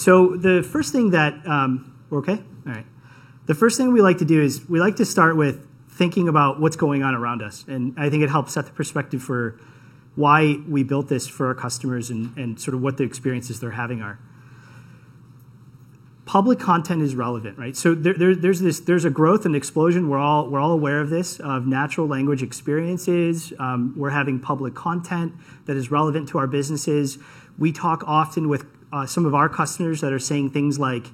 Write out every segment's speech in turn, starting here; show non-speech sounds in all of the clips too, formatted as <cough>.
So the first thing that um, we're okay. All right. The first thing we like to do is we like to start with thinking about what's going on around us, and I think it helps set the perspective for why we built this for our customers and, and sort of what the experiences they're having are public content is relevant, right? So there, there, there's this, there's a growth and explosion. We're all we're all aware of this of natural language experiences. Um, we're having public content that is relevant to our businesses. We talk often with uh, some of our customers that are saying things like,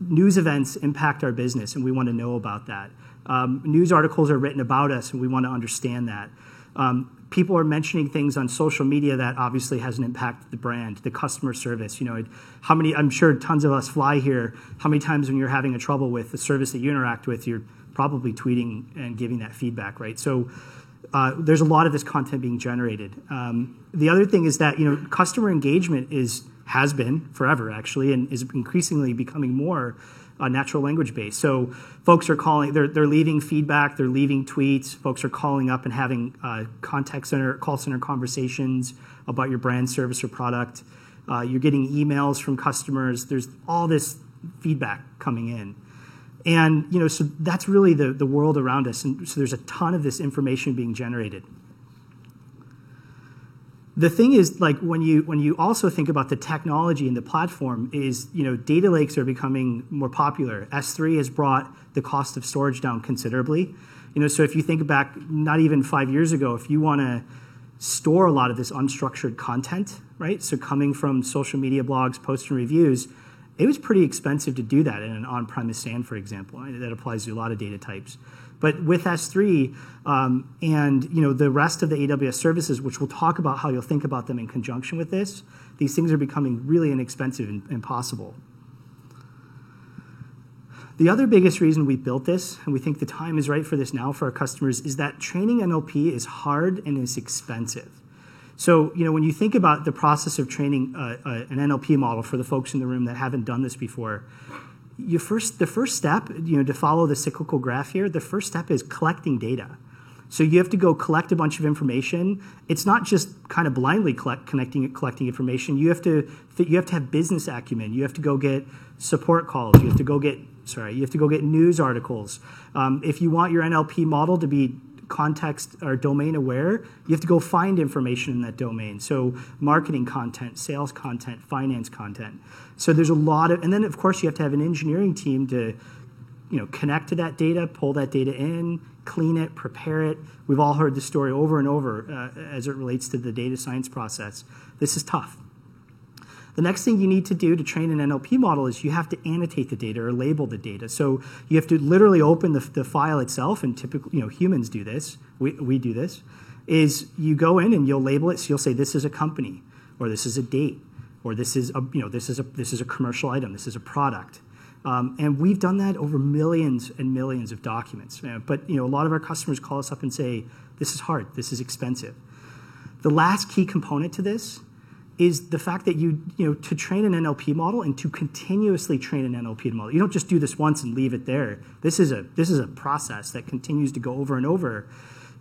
news events impact our business, and we want to know about that. Um, news articles are written about us, and we want to understand that. Um, people are mentioning things on social media that obviously has an impact the brand, the customer service. You know, how many? I'm sure tons of us fly here. How many times when you're having a trouble with the service that you interact with, you're probably tweeting and giving that feedback, right? So. Uh, there's a lot of this content being generated. Um, the other thing is that you know customer engagement is has been forever actually, and is increasingly becoming more uh, natural language based. So folks are calling, they're, they're leaving feedback, they're leaving tweets. Folks are calling up and having uh, contact center, call center conversations about your brand, service, or product. Uh, you're getting emails from customers. There's all this feedback coming in. And you know, so that's really the, the world around us. And so there's a ton of this information being generated the thing is like when you when you also think about the technology and the platform is you know data lakes are becoming more popular s3 has brought the cost of storage down considerably you know so if you think back not even five years ago if you want to store a lot of this unstructured content right so coming from social media blogs posts and reviews it was pretty expensive to do that in an on-premise SAN, for example. That applies to a lot of data types. But with S3 um, and you know the rest of the AWS services, which we'll talk about how you'll think about them in conjunction with this, these things are becoming really inexpensive and impossible. The other biggest reason we built this, and we think the time is right for this now for our customers, is that training NLP is hard and is expensive. So, you know, when you think about the process of training uh, uh, an NLP model for the folks in the room that haven't done this before, first the first step, you know, to follow the cyclical graph here, the first step is collecting data. So you have to go collect a bunch of information. It's not just kind of blindly collect, connecting, collecting information. You have to you have to have business acumen. You have to go get support calls. You have to go get sorry. You have to go get news articles. Um, if you want your NLP model to be context or domain aware, you have to go find information in that domain. So marketing content, sales content, finance content. So there's a lot of, and then of course you have to have an engineering team to, you know, connect to that data, pull that data in, clean it, prepare it. We've all heard the story over and over uh, as it relates to the data science process. This is tough. The next thing you need to do to train an NLP model is you have to annotate the data or label the data. So you have to literally open the, the file itself, and typically, you know, humans do this. We, we do this. Is you go in and you'll label it. So you'll say this is a company, or this is a date, or this is a you know this is a this is a commercial item. This is a product. Um, and we've done that over millions and millions of documents. But you know, a lot of our customers call us up and say, "This is hard. This is expensive." The last key component to this is the fact that you, you know, to train an NLP model and to continuously train an NLP model. You don't just do this once and leave it there. This is a this is a process that continues to go over and over.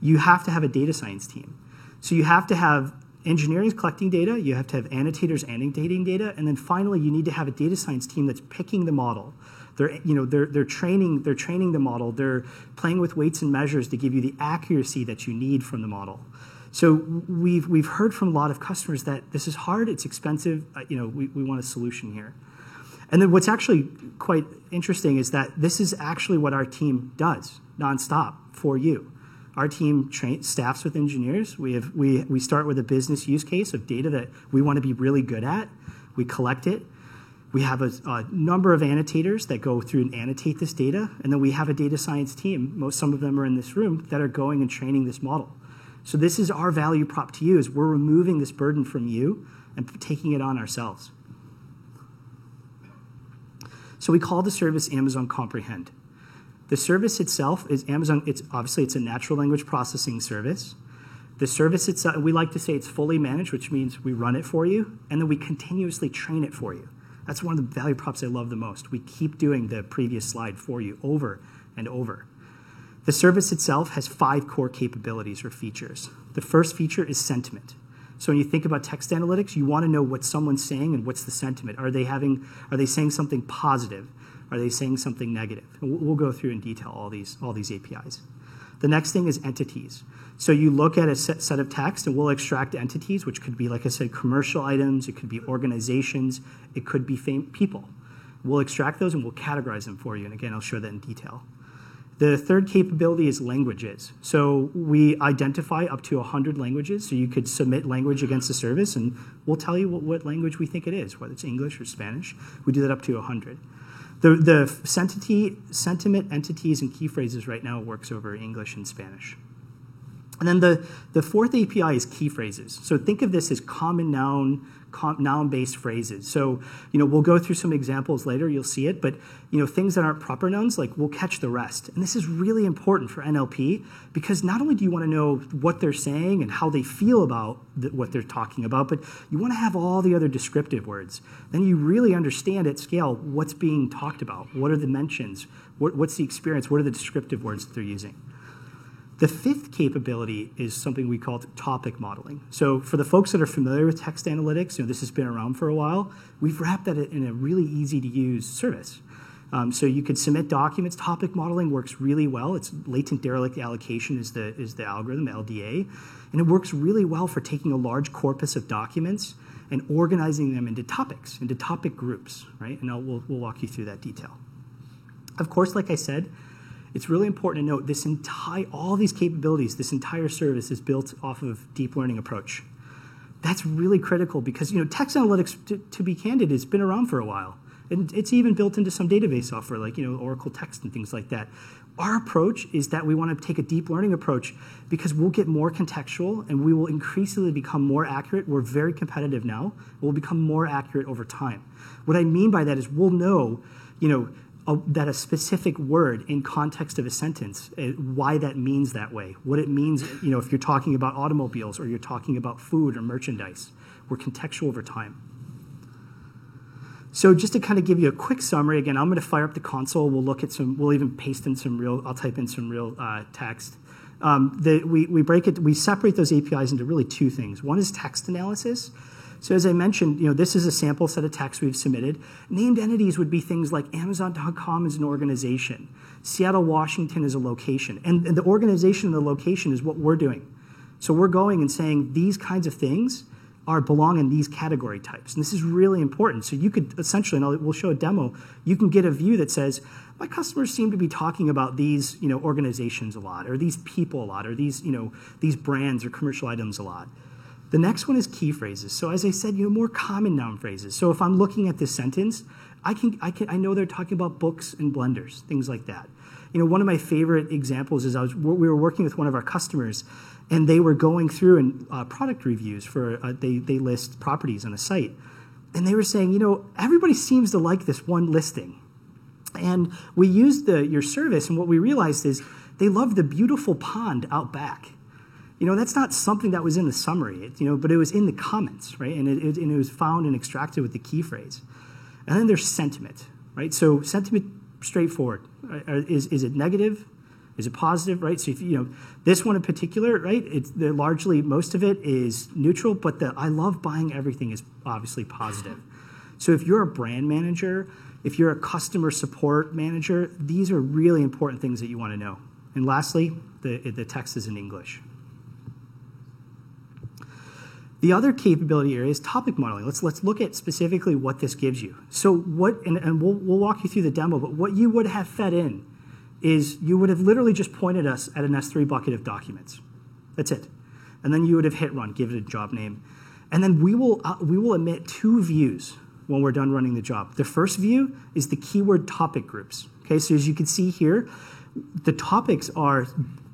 You have to have a data science team. So you have to have engineering is collecting data, you have to have annotators annotating data, and then finally you need to have a data science team that's picking the model. They're, you know, they're, they're, training, they're training the model. They're playing with weights and measures to give you the accuracy that you need from the model. So we've, we've heard from a lot of customers that this is hard, it's expensive, uh, you know, we, we want a solution here. And then what's actually quite interesting is that this is actually what our team does nonstop for you. Our team train, staffs with engineers. We, have, we, we start with a business use case of data that we want to be really good at. We collect it. We have a, a, number of annotators that go through and annotate this data. And then we have a data science team, most, some of them are in this room, that are going and training this model. So this is our value prop to you is we're removing this burden from you and taking it on ourselves. So we call the service Amazon Comprehend. The service itself is Amazon, it's obviously it's a natural language processing service. The service itself, we like to say it's fully managed, which means we run it for you, and then we continuously train it for you. That's one of the value props I love the most. We keep doing the previous slide for you over and over. The service itself has five core capabilities or features. The first feature is sentiment. So when you think about text analytics, you want to know what someone's saying and what's the sentiment. Are they having? Are they saying something positive? Are they saying something negative? We'll go through in detail all these all these APIs. The next thing is entities. So you look at a set, set of text, and we'll extract entities, which could be, like I said, commercial items. It could be organizations. It could be fam- people. We'll extract those and we'll categorize them for you. And again, I'll show that in detail. The third capability is languages. So we identify up to 100 languages. So you could submit language against the service, and we'll tell you what, what language we think it is, whether it's English or Spanish. We do that up to 100. The, the sentity, sentiment, entities, and key phrases right now works over English and Spanish. And then the, the fourth API is key phrases. So think of this as common noun noun-based phrases. So, you know, we'll go through some examples later, you'll see it, but, you know, things that aren't proper nouns, like we'll catch the rest. And this is really important for NLP because not only do you want to know what they're saying and how they feel about the, what they're talking about, but you want to have all the other descriptive words. Then you really understand at scale what's being talked about. What are the mentions? What, what's the experience? What are the descriptive words that they're using? The fifth capability is something we call topic modeling. So for the folks that are familiar with text analytics, you know, this has been around for a while, we've wrapped that in a really easy to use service. Um, so you could submit documents. Topic modeling works really well. It's latent Dirichlet allocation is the, is the algorithm, LDA. And it works really well for taking a large corpus of documents and organizing them into topics, into topic groups, right? And I'll, we'll, we'll walk you through that detail. Of course, like I said, it's really important to note this entire, all these capabilities, this entire service is built off of deep learning approach. That's really critical because you know text analytics, to, to be candid, has been around for a while. And it's even built into some database software like you know Oracle Text and things like that. Our approach is that we want to take a deep learning approach because we'll get more contextual and we will increasingly become more accurate. We're very competitive now. We'll become more accurate over time. What I mean by that is we'll know, you know, a, that a specific word in context of a sentence, uh, why that means that way, what it means, you know, if you're talking about automobiles or you're talking about food or merchandise. We're contextual over time. So just to kind of give you a quick summary, again, I'm going to fire up the console. We'll look at some. We'll even paste in some real. I'll type in some real uh, text. Um, the, we we break it. We separate those APIs into really two things. One is text analysis. So as I mentioned, you know, this is a sample set of text we've submitted. Named entities would be things like Amazon.com is an organization, Seattle, Washington is a location, and, and the organization and the location is what we're doing. So we're going and saying these kinds of things are belong in these category types. And this is really important. So you could essentially, and I'll, we'll show a demo, you can get a view that says, my customers seem to be talking about these, you know, organizations a lot, or these people a lot, or these, you know, these brands or commercial items a lot. The next one is key phrases. So as I said, you know, more common noun phrases. So if I'm looking at this sentence, I can, I can I know they're talking about books and blenders, things like that. You know, one of my favorite examples is I was we were working with one of our customers, and they were going through and uh, product reviews for uh, they they list properties on a site, and they were saying, you know, everybody seems to like this one listing, and we used the your service, and what we realized is they love the beautiful pond out back you know, that's not something that was in the summary, you know, but it was in the comments, right? And it, it, and it was found and extracted with the key phrase. And then there's sentiment, right? So sentiment, straightforward. Uh, uh, is, is it negative? Is it positive, right? So if you know this one in particular, right? It's largely most of it is neutral, but the I love buying everything is obviously positive. So if you're a brand manager, if you're a customer support manager, these are really important things that you want to know. And lastly, the, the text is in English. The other capability area is topic modeling. Let's, let's look at specifically what this gives you. So what, and, and we'll, we'll walk you through the demo, but what you would have fed in is you would have literally just pointed us at an S3 bucket of documents. That's it. And then you would have hit run, give it a job name. And then we will, uh, we will emit two views when we're done running the job. The first view is the keyword topic groups. Okay, so as you can see here, the topics are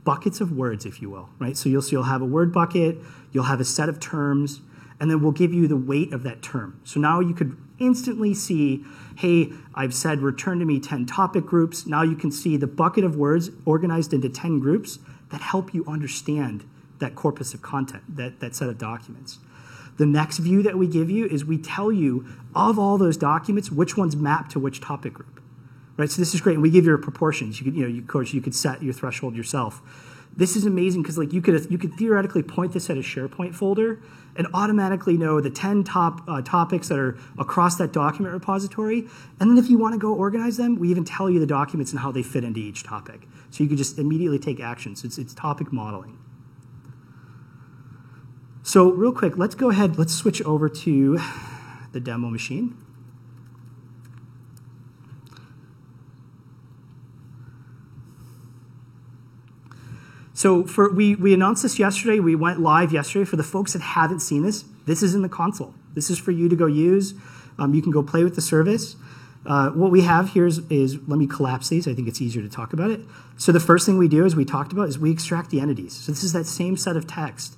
buckets of words, if you will, right? So you'll, so you'll have a word bucket, you'll have a set of terms, and then we'll give you the weight of that term. So now you could instantly see, hey, I've said return to me 10 topic groups. Now you can see the bucket of words organized into 10 groups that help you understand that corpus of content, that, that set of documents. The next view that we give you is we tell you of all those documents, which ones map to which topic group right? So this is great. And we give you proportions. You could, you know, you, of course, you could set your threshold yourself. This is amazing because like you could you could theoretically point this at a SharePoint folder and automatically know the 10 top uh, topics that are across that document repository. And then if you want to go organize them, we even tell you the documents and how they fit into each topic. So you could just immediately take actions. It's, it's topic modeling. So real quick, let's go ahead, let's switch over to the demo machine. So for we we announced this yesterday. We went live yesterday. For the folks that haven't seen this, this is in the console. This is for you to go use. Um, you can go play with the service. Uh, what we have here is, is, let me collapse these. I think it's easier to talk about it. So the first thing we do, as we talked about, is we extract the entities. So this is that same set of text.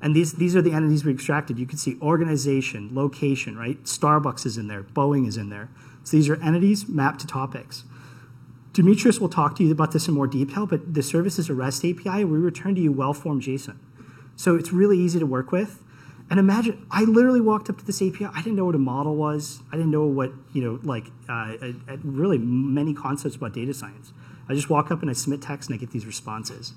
And these, these are the entities we extracted. You can see organization, location, right? Starbucks is in there, Boeing is in there. So these are entities mapped to topics. Demetrius will talk to you about this in more detail, but the service is a REST API. We return to you well-formed JSON. So it's really easy to work with. And imagine, I literally walked up to this API. I didn't know what a model was. I didn't know what, you know, like uh, really many concepts about data science. I just walk up and I submit text and I get these responses.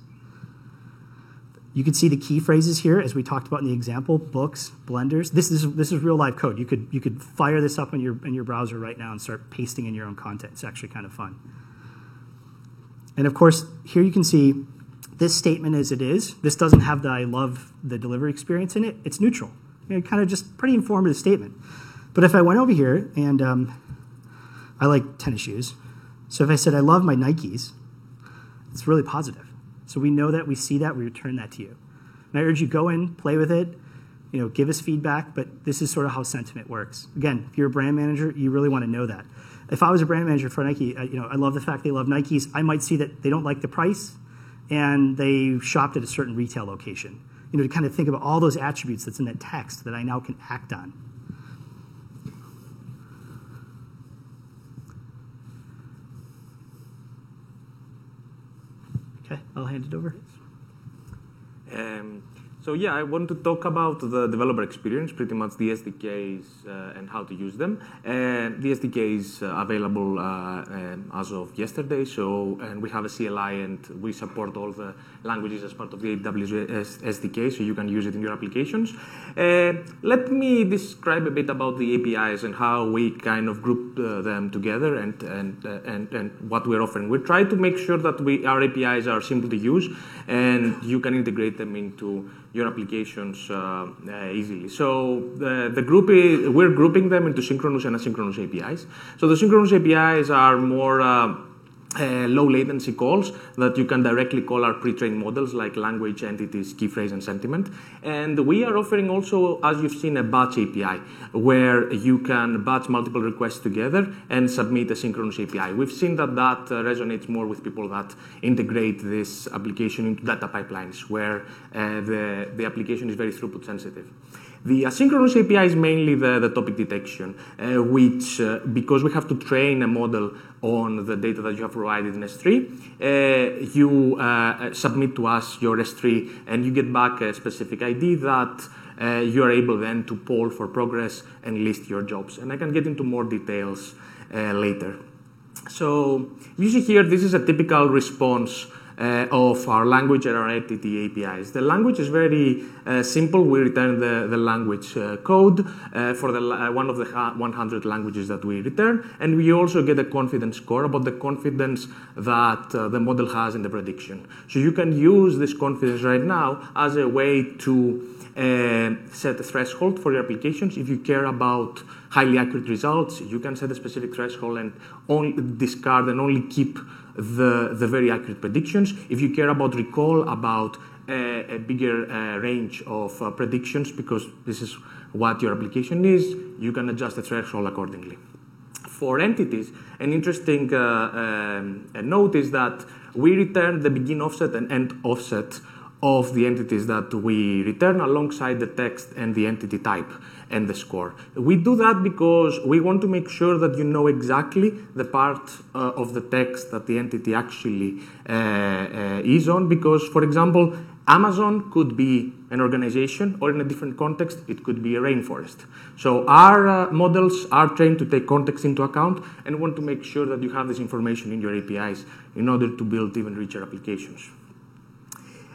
You can see the key phrases here, as we talked about in the example, books, blenders. This is, this is real live code. You could, you could fire this up in your, in your browser right now and start pasting in your own content. It's actually kind of fun. And of course, here you can see this statement as it is. This doesn't have the I love the delivery experience in it. It's neutral. You know, kind of just pretty informative statement. But if I went over here and um, I like tennis shoes. So if I said I love my Nikes, it's really positive. So we know that, we see that, we return that to you. And I urge you go in, play with it, you know, give us feedback, but this is sort of how sentiment works. Again, if you're a brand manager, you really want to know that if I was a brand manager for Nike, you know, I love the fact they love Nikes. I might see that they don't like the price, and they shopped at a certain retail location. You know, to kind of think about all those attributes that's in that text that I now can act on. Okay, I'll hand it over. Um, so yeah, I want to talk about the developer experience, pretty much the SDKs uh, and how to use them. And the SDK is uh, available uh, um, as of yesterday. So and we have a CLI and we support all the languages as part of the AWS SDK, so you can use it in your applications. Uh, let me describe a bit about the APIs and how we kind of group uh, them together and and, and and what we're offering. We try to make sure that we our APIs are simple to use and you can integrate them into your applications uh, uh, easily. So the, the group is, we're grouping them into synchronous and asynchronous APIs. So the synchronous APIs are more uh, low latency calls that you can directly call our pre-trained models like language, entities, key phrase, and sentiment. And we are offering also, as you've seen, a batch API where you can batch multiple requests together and submit a synchronous API. We've seen that that uh, resonates more with people that integrate this application into data pipelines where uh, the, the application is very throughput sensitive. The asynchronous API is mainly the, the topic detection, uh, which, uh, because we have to train a model on the data that you have provided in S3, uh, you uh, submit to us your S3 and you get back a specific ID that uh, you are able then to poll for progress and list your jobs. And I can get into more details uh, later. So you see here, this is a typical response uh, of our language entity APIs. The language is very uh, simple. We return the, the language uh, code uh, for the, uh, one of the 100 languages that we return, and we also get a confidence score about the confidence that uh, the model has in the prediction. So you can use this confidence right now as a way to set a threshold for your applications. If you care about highly accurate results, you can set a specific threshold and only discard and only keep the, the very accurate predictions. If you care about recall, about a, a bigger uh, range of uh, predictions, because this is what your application is, you can adjust the threshold accordingly. For entities, an interesting uh, um, note is that we return the begin offset and end offset of the entities that we return alongside the text and the entity type and the score. We do that because we want to make sure that you know exactly the part uh, of the text that the entity actually uh, uh, is on. Because, for example, Amazon could be an organization, or in a different context, it could be a rainforest. So our uh, models are trained to take context into account and want to make sure that you have this information in your APIs in order to build even richer applications.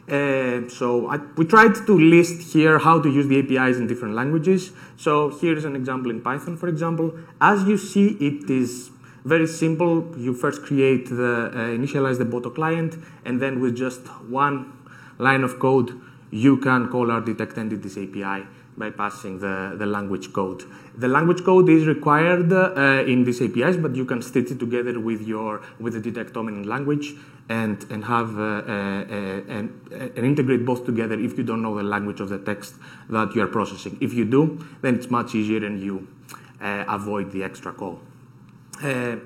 So I, we tried to list here how to use the APIs in different languages. So here's an example in Python, for example. As you see, it is very simple. You first create the uh, initialize the Boto client, and then with just one line of code, you can call our detect entities API by passing the, the language code. The language code is required uh, in these APIs, but you can stitch it together with your with the detect dominant language and and have uh, uh, and, and integrate both together if you don't know the language of the text that you are processing. If you do, then it's much easier and you uh, avoid the extra call. Uh,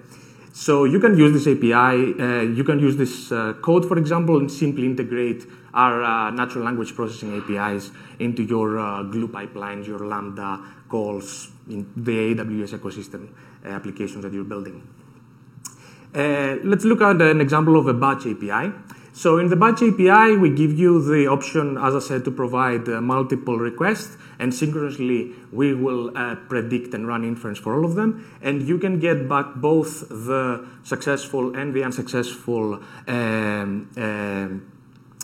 so you can use this API, uh, you can use this code, for example, and simply integrate our uh, natural language processing APIs into your uh, Glue pipelines, your Lambda calls in the AWS ecosystem uh, applications that you're building. Uh, let's look at an example of a batch API. So in the batch API, we give you the option, as I said, to provide uh, multiple requests, and synchronously we will uh, predict and run inference for all of them. And you can get back both the successful and the unsuccessful um, um,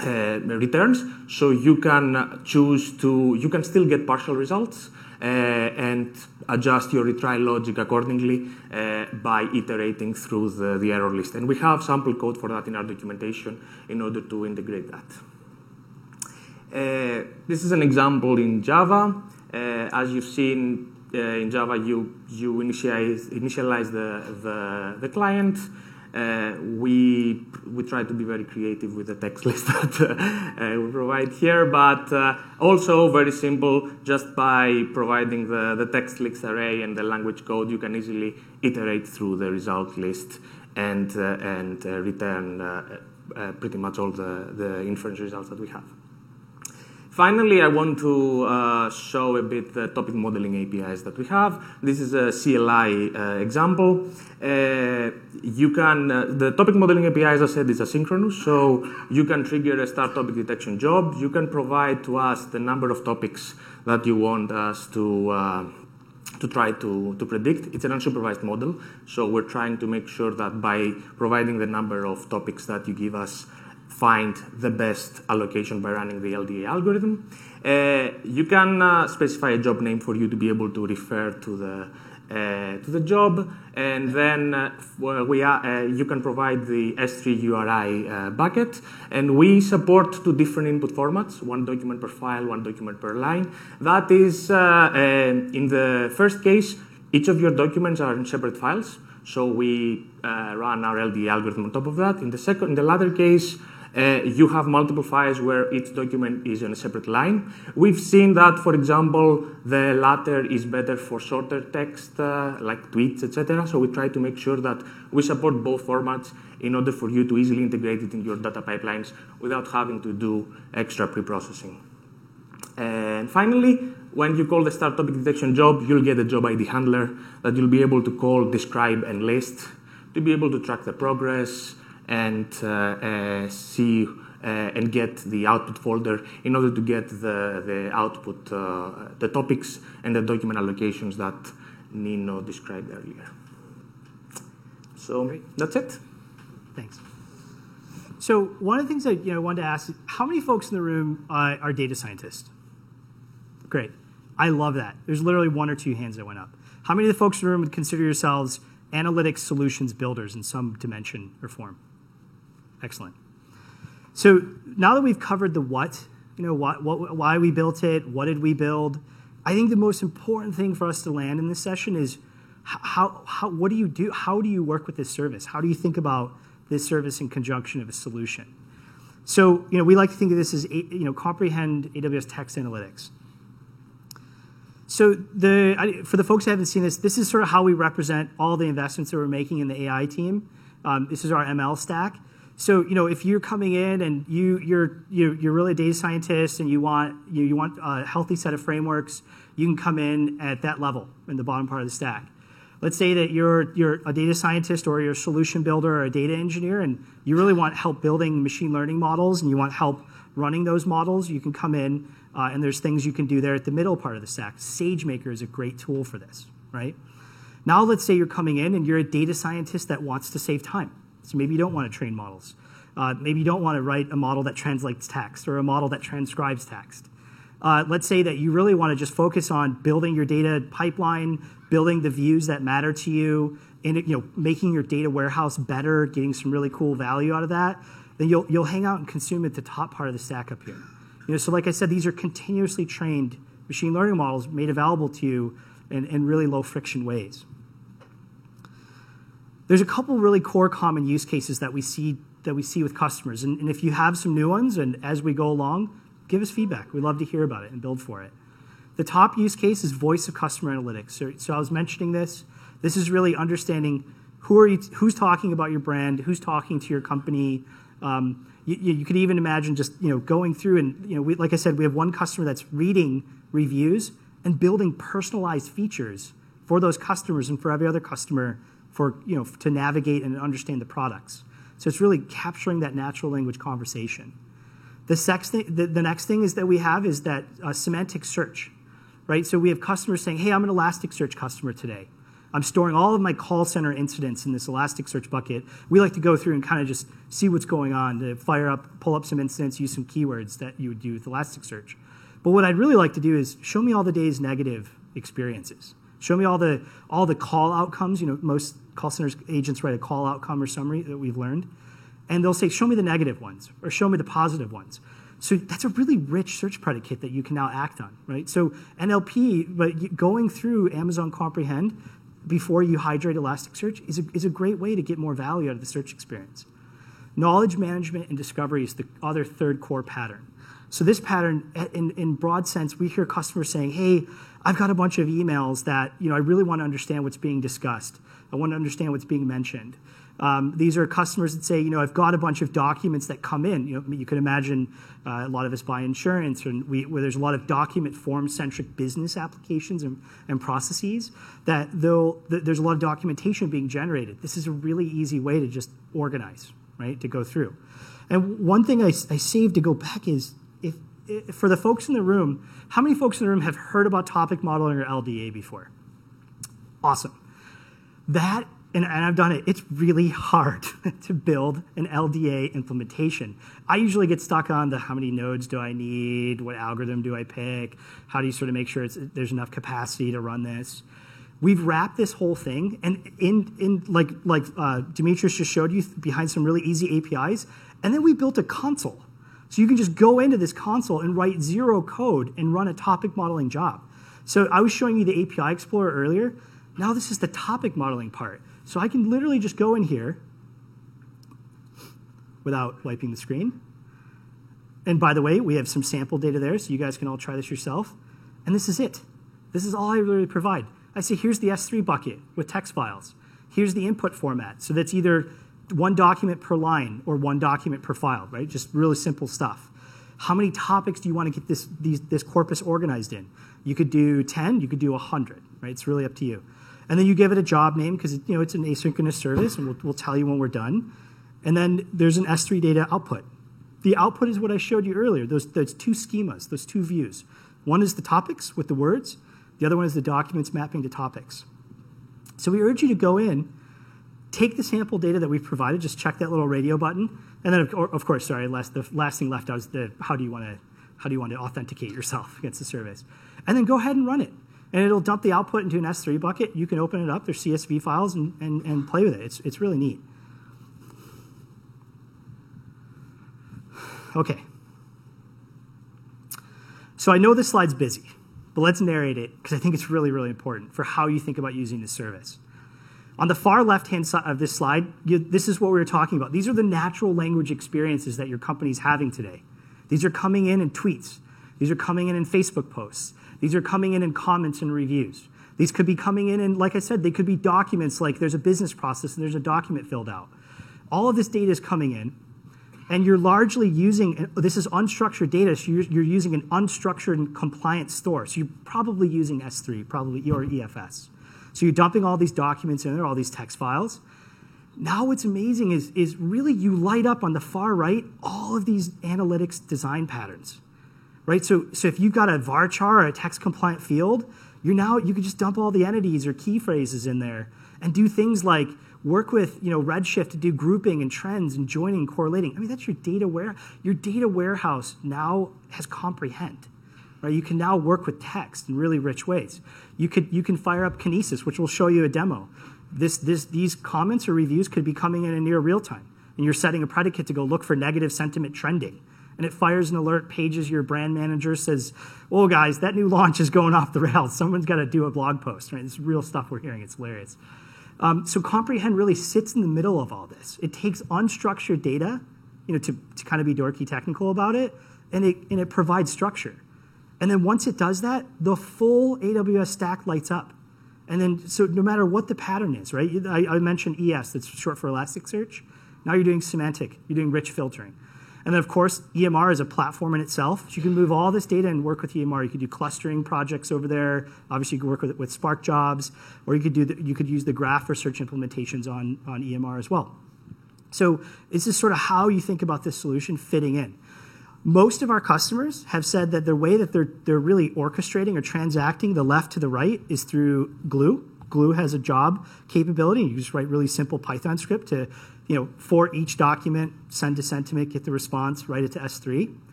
uh, returns. So you can choose to, you can still get partial results uh, and adjust your retry logic accordingly uh, by iterating through the, the error list. And we have sample code for that in our documentation in order to integrate that. Uh, this is an example in Java. Uh, as you've seen uh, in Java, you, you initialize, initialize the, the, the client. Uh, we we try to be very creative with the text <laughs> list that uh, we provide here, but uh, also very simple. Just by providing the, the text list array and the language code, you can easily iterate through the result list and and return pretty much all the, the inference results that we have. Finally, I want to uh, show a bit the topic modeling APIs that we have. This is a CLI uh, example. Uh, you can uh, the topic modeling API, as I said, is asynchronous, so you can trigger a start topic detection job. You can provide to us the number of topics that you want us to uh, to try to, to predict. It's an unsupervised model, so we're trying to make sure that by providing the number of topics that you give us, find the best allocation by running the LDA algorithm. Uh, you can uh, specify a job name for you to be able to refer to the uh, to the job, and then uh, we are, uh, you can provide the S3 URI uh, bucket, and we support two different input formats: one document per file, one document per line. That is, in the first case, each of your documents are in separate files, so we run our LDA algorithm on top of that. In the second, in the latter case. Uh, you have multiple files where each document is in a separate line. We've seen that, for example, the latter is better for shorter text, uh, like tweets, etc. So we try to make sure that we support both formats in order for you to easily integrate it in your data pipelines without having to do extra pre-processing. And finally, when you call the start topic detection job, you'll get a job ID handler that you'll be able to call, describe, and list to be able to track the progress, and uh, uh, see uh, and get the output folder in order to get the, the output, the topics and the document allocations that Nino described earlier. So Great. that's it. Thanks. So one of the things I you know, wanted to ask, how many folks in the room uh, are data scientists? Great. I love that. There's literally one or two hands that went up. How many of the folks in the room would consider yourselves analytics solutions builders in some dimension or form? Excellent. So now that we've covered the what, you know, what, what, why we built it, what did we build, I think the most important thing for us to land in this session is how, how, what do you do? How do you work with this service? How do you think about this service in conjunction of a solution? So, you know, we like to think of this as, you know, comprehend AWS text analytics. So the, for the folks who haven't seen this, this is sort of how we represent all the investments that we're making in the AI team. Um, this is our ML stack. So you know, if you're coming in and you you're you're, you're really a data scientist and you want you, you want a healthy set of frameworks, you can come in at that level in the bottom part of the stack. Let's say that you're you're a data scientist or you're a solution builder or a data engineer, and you really want help building machine learning models and you want help running those models. You can come in uh, and there's things you can do there at the middle part of the stack. SageMaker is a great tool for this, right? Now let's say you're coming in and you're a data scientist that wants to save time so maybe you don't want to train models. Uh, maybe you don't want to write a model that translates text or a model that transcribes text. Uh, let's say that you really want to just focus on building your data pipeline, building the views that matter to you, and you know, making your data warehouse better, getting some really cool value out of that. Then you'll you'll hang out and consume at the top part of the stack up here. You know, so like I said, these are continuously trained machine learning models made available to you in, in really low friction ways. There's a couple really core common use cases that we see that we see with customers. And, and if you have some new ones, and as we go along, give us feedback. We'd love to hear about it and build for it. The top use case is voice of customer analytics. So, so I was mentioning this. This is really understanding who are you, who's talking about your brand, who's talking to your company. Um, you, you, could even imagine just you know going through and you know we, like I said, we have one customer that's reading reviews and building personalized features for those customers and for every other customer for you know to navigate and understand the products. So it's really capturing that natural language conversation. The, thing, the, the next thing is that we have is that uh, semantic search, right? So we have customers saying, "Hey, I'm an Elasticsearch customer today. I'm storing all of my call center incidents in this Elasticsearch bucket. We like to go through and kind of just see what's going on, to fire up, pull up some incidents, use some keywords that you would do with Elasticsearch. But what I'd really like to do is show me all the day's negative experiences. Show me all the all the call outcomes. You know, most call centers agents write a call outcome or summary that we've learned, and they'll say, "Show me the negative ones," or "Show me the positive ones." So that's a really rich search predicate that you can now act on, right? So NLP, but going through Amazon Comprehend before you hydrate Elasticsearch is a, is a great way to get more value out of the search experience. Knowledge management and discovery is the other third core pattern. So this pattern, in, in broad sense, we hear customers saying, "Hey, I've got a bunch of emails that you know I really want to understand what's being discussed. I want to understand what's being mentioned. Um, these are customers that say, you know, I've got a bunch of documents that come in. You know, you can imagine uh, a lot of us buy insurance, and we, where there's a lot of document form-centric business applications and, and processes. That though th- there's a lot of documentation being generated. This is a really easy way to just organize, right? To go through. And one thing I, I saved to go back is if, if for the folks in the room how many folks in the room have heard about topic modeling or LDA before? Awesome. That, and, I've done it, it's really hard <laughs> to build an LDA implementation. I usually get stuck on the how many nodes do I need, what algorithm do I pick, how do you sort of make sure there's enough capacity to run this. We've wrapped this whole thing, and in, in like, like uh, Demetrius just showed you, behind some really easy APIs, and then we built a console so you can just go into this console and write zero code and run a topic modeling job. So I was showing you the API Explorer earlier. Now this is the topic modeling part. So I can literally just go in here without wiping the screen. And by the way, we have some sample data there, so you guys can all try this yourself. And this is it. This is all I really provide. I say, here's the S3 bucket with text files. Here's the input format. So that's either one document per line or one document per file, right? Just really simple stuff. How many topics do you want to get this, these, this corpus organized in? You could do 10, you could do 100, right? It's really up to you. And then you give it a job name because you know, it's an asynchronous service and we'll, we'll tell you when we're done. And then there's an S3 data output. The output is what I showed you earlier, those, those two schemas, those two views. One is the topics with the words, the other one is the documents mapping to topics. So we urge you to go in take the sample data that we've provided, just check that little radio button, and then of, of course, sorry, last, the last thing left out is the how do you want to how do you want to authenticate yourself <laughs> against the service, and then go ahead and run it, and it'll dump the output into an S3 bucket. You can open it up, there's CSV files, and, and, and play with it. It's it's really neat. Okay. So I know this slide's busy, but let's narrate it because I think it's really, really important for how you think about using this service. On the far left-hand side of this slide, you, this is what we were talking about. These are the natural language experiences that your company's having today. These are coming in in tweets. These are coming in in Facebook posts. These are coming in in comments and reviews. These could be coming in and, like I said, they could be documents like there's a business process and there's a document filled out. All of this data is coming in, and you're largely using this is unstructured data, so you're, you're using an unstructured and compliant store. So you're probably using S3, probably or EFS. So you're dumping all these documents in there, all these text files. Now what's amazing is, is really you light up on the far right all of these analytics design patterns. Right? So, so if you've got a varchar or a text compliant field, you're now you can just dump all the entities or key phrases in there. and do things like work with you know, Redshift to do grouping and trends and joining, correlating. I mean, that's your data ware. Your data warehouse now has comprehend. Right? You can now work with text in really rich ways. You, could, you can fire up Kinesis, which will show you a demo. This, this, these comments or reviews could be coming in in near real time, and you're setting a predicate to go look for negative sentiment trending and it fires an alert, pages your brand manager, says, "Oh, guys, that new launch is going off the rails. <laughs> Someone's got to do a blog post." Right? It's real stuff we're hearing. It's hilarious. Um, so comprehend really sits in the middle of all this. It takes unstructured data, you know, to, to kind of be dorky technical about it, and it and it provides structure. And then once it does that, the full AWS stack lights up. And then, so no matter what the pattern is, right? I, I mentioned ES, that's short for Elasticsearch. Now you're doing semantic, you're doing rich filtering. And then, of course, EMR is a platform in itself. So you can move all this data and work with EMR. You could do clustering projects over there. Obviously, you could work with, with Spark jobs, or you could, do the, you could use the graph for search implementations on, on EMR as well. So this is sort of how you think about this solution fitting in. Most of our customers have said that the way that they're, they're really orchestrating or transacting the left to the right is through Glue. Glue has a job capability. You just write really simple Python script to you know, for each document, send to Sentiment, get the response, write it to S3.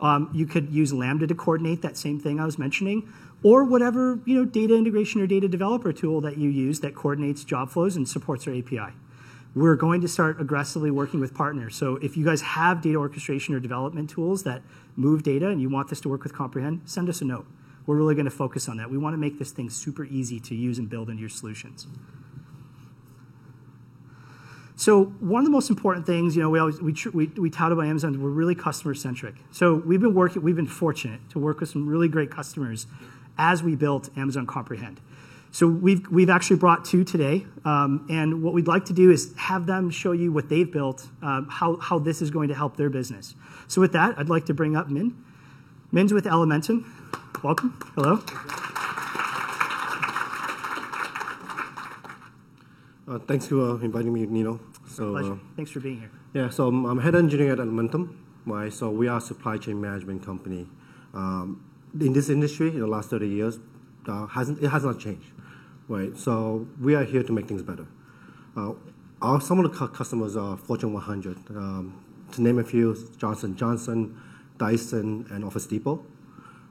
Um, you could use Lambda to coordinate that same thing I was mentioning, or whatever you know, data integration or data developer tool that you use that coordinates job flows and supports our API. We're going to start aggressively working with partners. So if you guys have data orchestration or development tools that move data and you want this to work with Comprehend, send us a note. We're really going to focus on that. We want to make this thing super easy to use and build into your solutions. So one of the most important things, you know, we always we we, we tout about Amazon. We're really customer centric. So we've been working. We've been fortunate to work with some really great customers as we built Amazon Comprehend. So we've we've actually brought two today, um, and what we'd like to do is have them show you what they've built, um, how how this is going to help their business. So with that, I'd like to bring up Min. Min's with Elementum. Welcome. Hello. Uh, thanks for uh, inviting me, Nino. So, Pleasure. Uh, thanks for being here. Yeah, so I'm, I'm, head engineer at Elementum. Right, so we are a supply chain management company. Um, in this industry, in the last 30 years, uh, hasn't it has not changed, right? So we are here to make things better. Uh, our, some of the customers are Fortune 100. Um, to name a few, Johnson Johnson, Dyson, and Office Depot,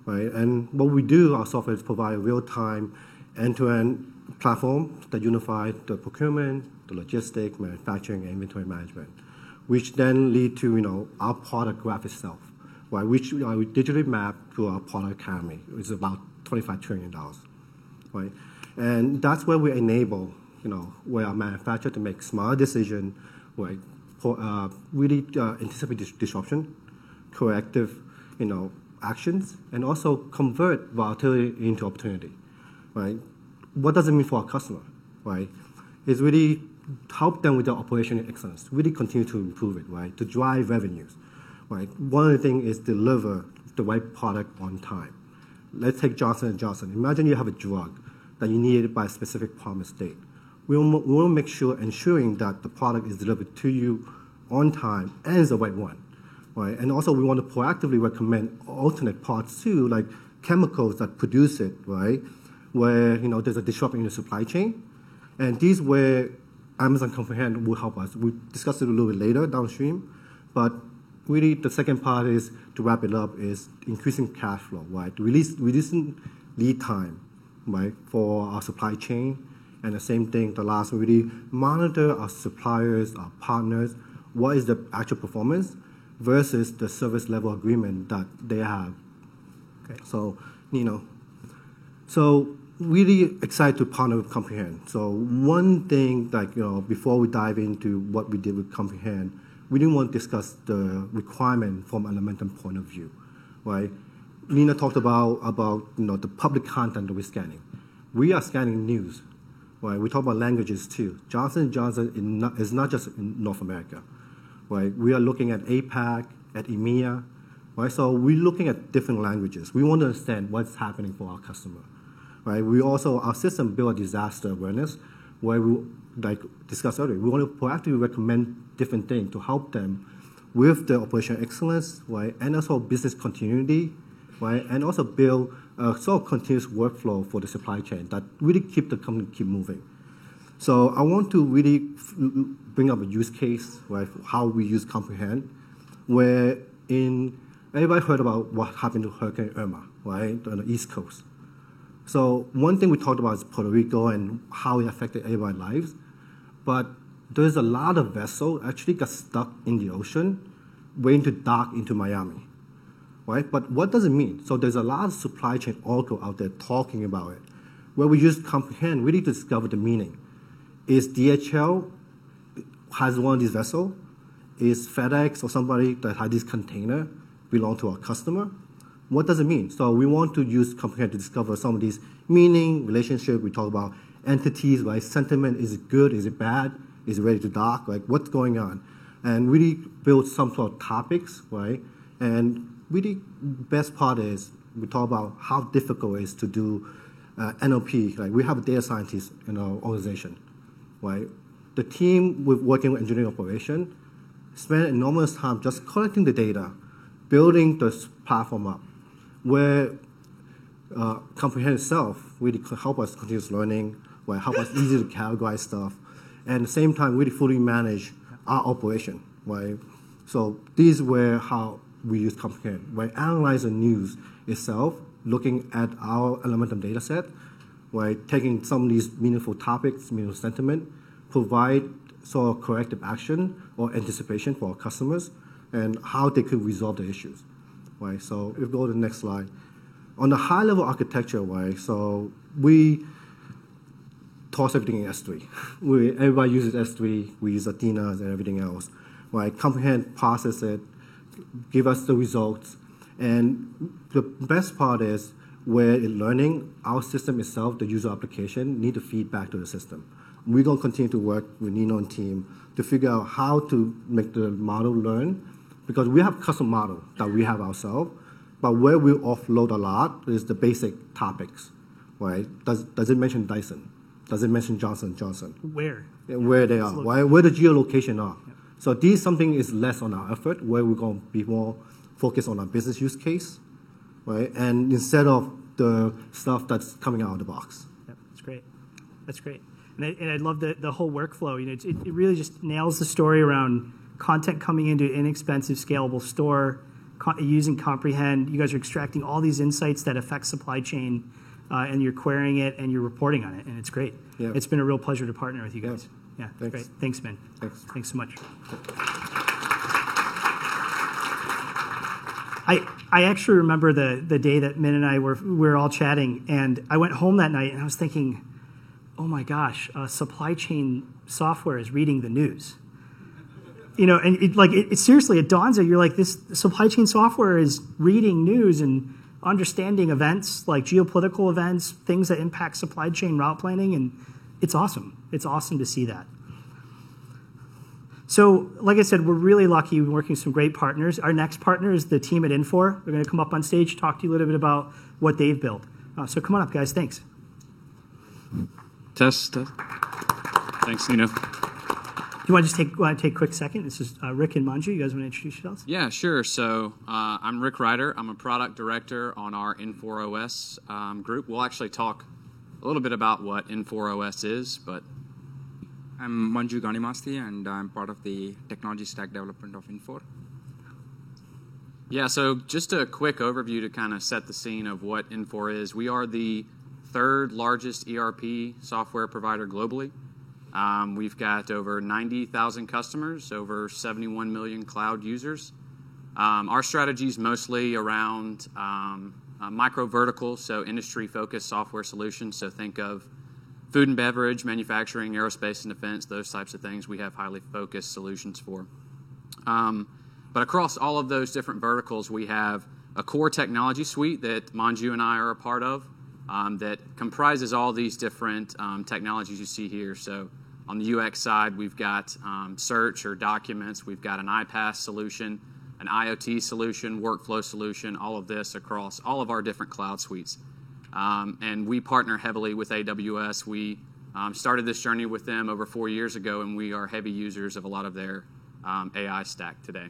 right? And what we do, our software is provide real-time, end-to-end platform that unify the procurement, the logistics, manufacturing, and inventory management, which then lead to you know our product graph itself, right? Which we digitally map to our product economy. It's about 25 trillion dollars, right? And that's where we enable you know where our manufacturer to make smart decision, right? Uh, really uh, anticipate disruption, corrective, you know, actions, and also convert volatility into opportunity, right? What does it mean for our customer, right? Is really help them with their operational excellence, really continue to improve it, right? To drive revenues, right? One of the things is deliver the right product on time. Let's take Johnson & Johnson. Imagine you have a drug that you need by a specific promise date. We to make sure, ensuring that the product is delivered to you on time and is the right one, right? And also we want to proactively recommend alternate parts too, like chemicals that produce it, right? Where you know there's a disruption in the supply chain, and these where Amazon Comprehend will help us. We discuss it a little bit later downstream, but really the second part is to wrap it up is increasing cash flow, right? Release, reducing lead time, right, for our supply chain, and the same thing. The last really monitor our suppliers, our partners, what is the actual performance versus the service level agreement that they have. Okay, so you know, so really excited to partner with Comprehend. So one thing, like you know, before we dive into what we did with Comprehend, we didn't want to discuss the requirement from an Elementum point of view, right? Nino talked about about you know the public content that we're scanning. We are scanning news, right? We talk about languages too. Johnson Johnson is not, is not just in North America, right? We are looking at APAC, at EMEA, right? So we're looking at different languages. We want to understand what's happening for our customer right? We also, our system built disaster awareness where we, like discussed earlier, we want to proactively recommend different things to help them with the operational excellence, right? And also business continuity, right? And also build a sort of continuous workflow for the supply chain that really keep the company keep moving. So I want to really bring up a use case, right, how we use Comprehend, where in everybody heard about what happened to Hurricane Irma, right, on the East Coast. So one thing we talked about is Puerto Rico and how it affected everybody's lives, but there's a lot of vessels actually got stuck in the ocean waiting to dock into Miami, right? But what does it mean? So there's a lot of supply chain oracle out there talking about it, where we use comprehend really to discover the meaning. Is DHL has one of these vessels? Is FedEx or somebody that had this container belong to our customer? What does it mean? So we want to use comprehend to discover some of these meaning, relationship. We talk about entities, right? Sentiment, is it good? Is it bad? Is it ready to dock? Like what's going on? And really build some sort of topics, right? And really the best part is we talk about how difficult it is to do uh, NLP. Like we have a data scientist in our organization, right? The team with working with engineering operation spend enormous time just collecting the data, building this platform up, where uh, comprehend itself really help us continuous learning, where help us easy to categorize stuff, and at the same time really fully manage our operation, right? So these were how we use comprehend, right? Analyze the news itself, looking at our Elementum data set, right? Taking some of these meaningful topics, meaningful sentiment, provide sort of corrective action or anticipation for our customers and how they could resolve the issues, So if we go to the next slide. On the high level architecture, right? So we toss everything in S3. <laughs> We, everybody uses S3. We use Athena and everything else. Right? Comprehend, process it, give us the results. And the best part is where in learning, our system itself, the user application, need to feed back to the system. We're going to continue to work with Nino and team to figure out how to make the model learn because we have custom model that we have ourselves, but where we offload a lot is the basic topics, right? Does, does it mention Dyson? Does it mention Johnson Johnson? Where? Where they are, right? Where the geolocation are. Yep. So this something is less on our effort, where we're going to be more focused on our business use case, right? And instead of the stuff that's coming out of the box. Yep, that's great. That's great. And I, and I love the, the whole workflow. You know, it, it really just nails the story around content coming into an inexpensive, scalable store, co- using Comprehend. You guys are extracting all these insights that affect supply chain uh, and you're querying it and you're reporting on it, and it's great. Yeah. It's been a real pleasure to partner with you guys. Yeah, yeah Thanks. great. Thanks, man. Thanks. Thanks so much. I, I actually remember the, the day that Min and I were, we were all chatting, and I went home that night and I was thinking, oh my gosh, uh, supply chain software is reading the news. You know, and it, like it, it seriously, it dawns on you, you're like, this supply chain software is reading news and understanding events like geopolitical events, things that impact supply chain route planning, and it's awesome. It's awesome to see that. So, like I said, we're really lucky we're working with some great partners. Our next partner is the team at Infor. They're going to come up on stage, talk to you a little bit about what they've built. Uh, so, come on up, guys. Thanks. Test. Thanks, Nino. Do you want to just take want to take a quick second? This is uh, Rick and Manju. You guys want to introduce yourselves? Yeah, sure. So uh, I'm Rick Ryder. I'm a product director on our Infor OS um, group. We'll actually talk a little bit about what Infor OS is, but I'm Manju Ganimasti, and I'm part of the technology stack development of Infor. Yeah, so just a quick overview to kind of set the scene of what Infor is. We are the third largest ERP software provider globally. Um, we've got over 90,000 customers, over 71 million cloud users. Um, our strategy is mostly around um, uh, micro verticals, so industry focused software solutions. So think of food and beverage, manufacturing, aerospace and defense, those types of things we have highly focused solutions for. But across all of those different verticals, we have a core technology suite that Manju and I are a part of that comprises all these different technologies you see here. So on the UX side, we've got um, search or documents, we've got an iPaaS solution, an IoT solution, workflow solution, all of this across all of our different cloud suites. Um, and we partner heavily with AWS. We um, started this journey with them over four years ago, and we are heavy users of a lot of their um, AI stack today.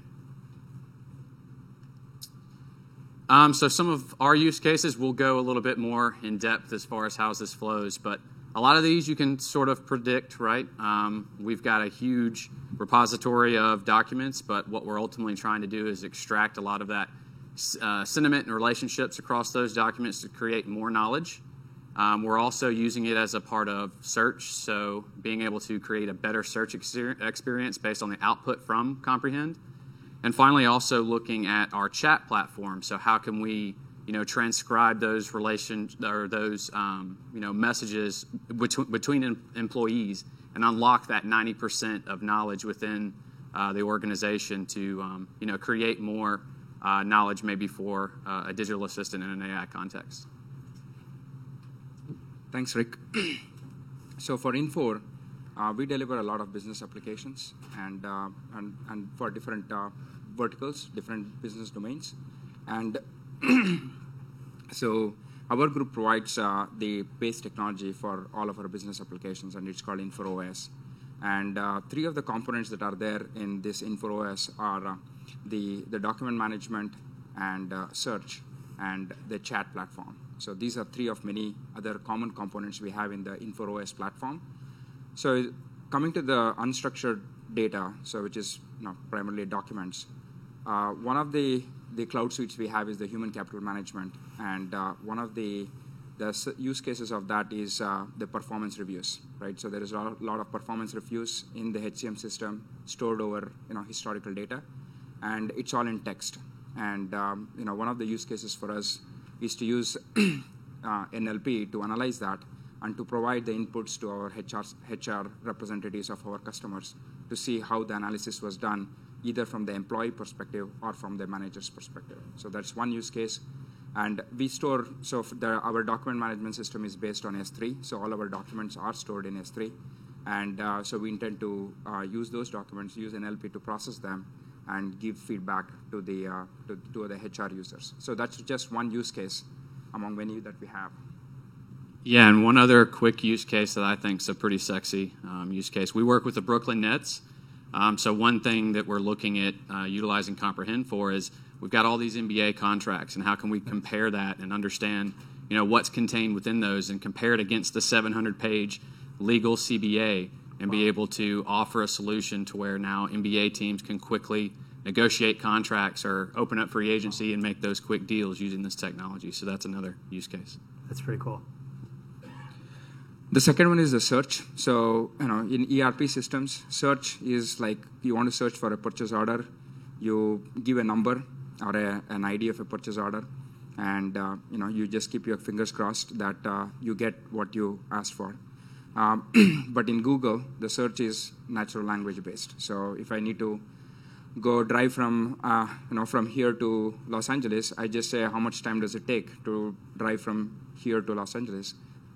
Um, so some of our use cases we'll go a little bit more in depth as far as how this flows, but a lot of these you can sort of predict, right? Um, we've got a huge repository of documents, but what we're ultimately trying to do is extract a lot of that uh, sentiment and relationships across those documents to create more knowledge. Um, we're also using it as a part of search, so being able to create a better search experience based on the output from Comprehend. And finally, also looking at our chat platform. So how can we, you know, transcribe those relations or those, um, you know, messages between, between em- employees and unlock that 90% of knowledge within uh, the organization to, um, you know, create more uh, knowledge maybe for uh, a digital assistant in an AI context. Thanks, Rick. <clears throat> so for Infor, uh, we deliver a lot of business applications and, uh, and, and for different uh, verticals, different business domains. And <clears throat> so our group provides uh, the base technology for all of our business applications, and it's called Infor OS. And uh, three of the components that are there in this Infor OS are uh, the, the document management and search and the chat platform. So these are three of many other common components we have in the Infor OS platform. So coming to the unstructured data, so which is you know, primarily documents, uh, one of the, the cloud suites we have is the human capital management, and uh, one of the the use cases of that is uh, the performance reviews, right? So there is a lot, of performance reviews in the HCM system stored over you know historical data, and it's all in text. And um, you know one of the use cases for us is to use <clears throat> uh, NLP to analyze that and to provide the inputs to our HR, HR representatives of our customers to see how the analysis was done, either from the employee perspective or from the manager's perspective. So that's one use case. And we store, so the, our document management system is based on S3, so all our documents are stored in S3. And uh, so we intend to uh, use those documents, use NLP to process them, and give feedback to the, uh, to, to the HR users. So that's just one use case among many that we have. Yeah, and one other quick use case that I think is a pretty sexy um, use case. We work with the Brooklyn Nets. Um, so one thing that we're looking at uh, utilizing Comprehend for is we've got all these NBA contracts, and how can we compare that and understand, you know, what's contained within those, and compare it against the 700-page legal CBA and be able to offer a solution to where now NBA teams can quickly negotiate contracts or open up free agency and make those quick deals using this technology. So that's another use case. That's pretty cool. The second one is the search. So, you know, in ERP systems, search is like you want to search for a purchase order, you give a number or a, an ID of a purchase order, and uh, you know you just keep your fingers crossed that uh, you get what you asked for. Um, <clears throat> but in Google, the search is natural language based. So if I need to go drive from uh, you know from here to Los Angeles, I just say how much time does it take to drive from here to Los Angeles,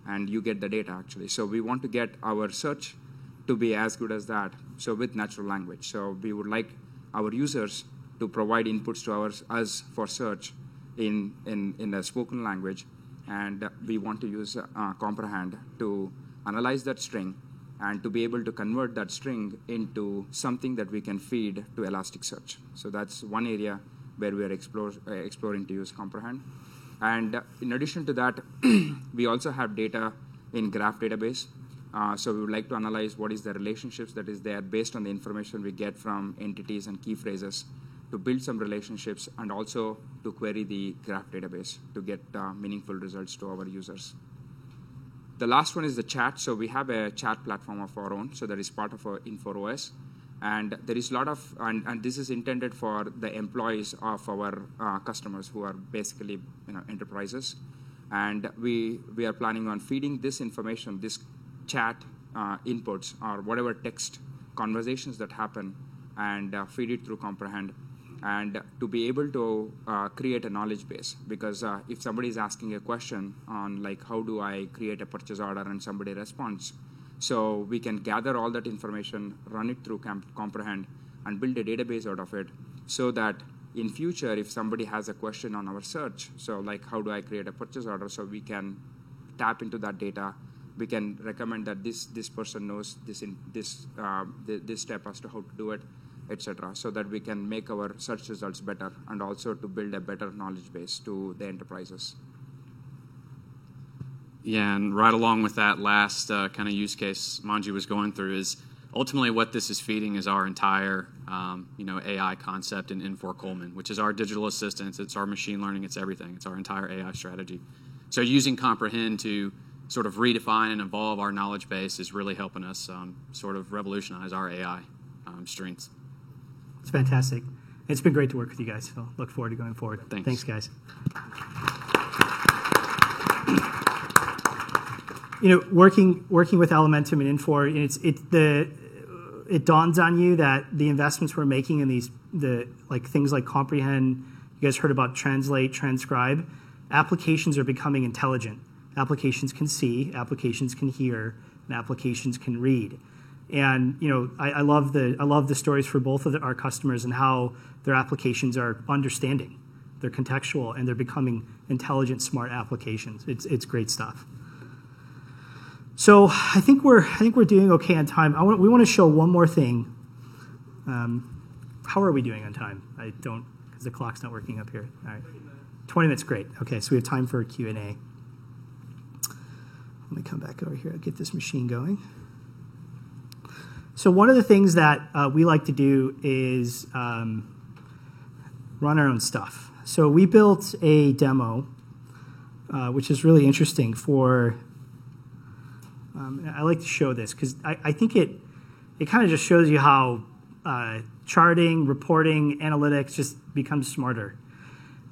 and you get the data actually. So we want to get our search to be as good as that. So with natural language. So we would like our users to provide inputs to us for search in, in, in a spoken language, and we want to use uh, Comprehend to analyze that string, and to be able to convert that string into something that we can feed to Elasticsearch. So that's one area where we are explore, uh, exploring to use Comprehend. And in addition to that, <clears throat> we also have data in Graph database. Uh, so we would like to analyze what is the relationships that is there based on the information we get from entities and key phrases to build some relationships and also to query the graph database to get uh, meaningful results to our users. The last one is the chat. So we have a chat platform of our own. So that is part of our Infor OS. And there is a lot of, and, and this is intended for the employees of our uh, customers who are basically you know, enterprises. And we, we are planning on feeding this information, this chat uh, inputs or whatever text conversations that happen and uh, feed it through Comprehend and to be able to uh, create a knowledge base because uh, if somebody is asking a question on like how do i create a purchase order and somebody responds so we can gather all that information run it through comprehend and build a database out of it so that in future if somebody has a question on our search so like how do i create a purchase order so we can tap into that data we can recommend that this this person knows this in this uh, this step as to how to do it etc., so that we can make our search results better and also to build a better knowledge base to the enterprises. Yeah, and right along with that last uh, kind of use case Manju was going through is ultimately what this is feeding is our entire um, you know AI concept in Infor Coleman, which is our digital assistants, it's our machine learning, it's everything, it's our entire AI strategy. So using Comprehend to sort of redefine and evolve our knowledge base is really helping us um, sort of revolutionize our AI um, strengths. It's fantastic. It's been great to work with you guys. So look forward to going forward. Thanks. Thanks, guys. You know, working working with Elementum and Infor, it's it the it dawns on you that the investments we're making in these the like things like comprehend. You guys heard about translate, transcribe. Applications are becoming intelligent. Applications can see, applications can hear, and applications can read. And you know, I, I love the I love the stories for both of the, our customers and how their applications are understanding, they're contextual, and they're becoming intelligent, smart applications. It's it's great stuff. So I think we're I think we're doing okay on time. I want, we want to show one more thing. Um, how are we doing on time? I don't because the clock's not working up here. All right, twenty minutes, great. Okay, so we have time for Q and A. Let me come back over here. Get this machine going. So one of the things that uh, we like to do is um, run our own stuff. So we built a demo, uh, which is really interesting for. Um, I like to show this because I, I, think it it kind of just shows you how uh, charting, reporting, analytics just becomes smarter.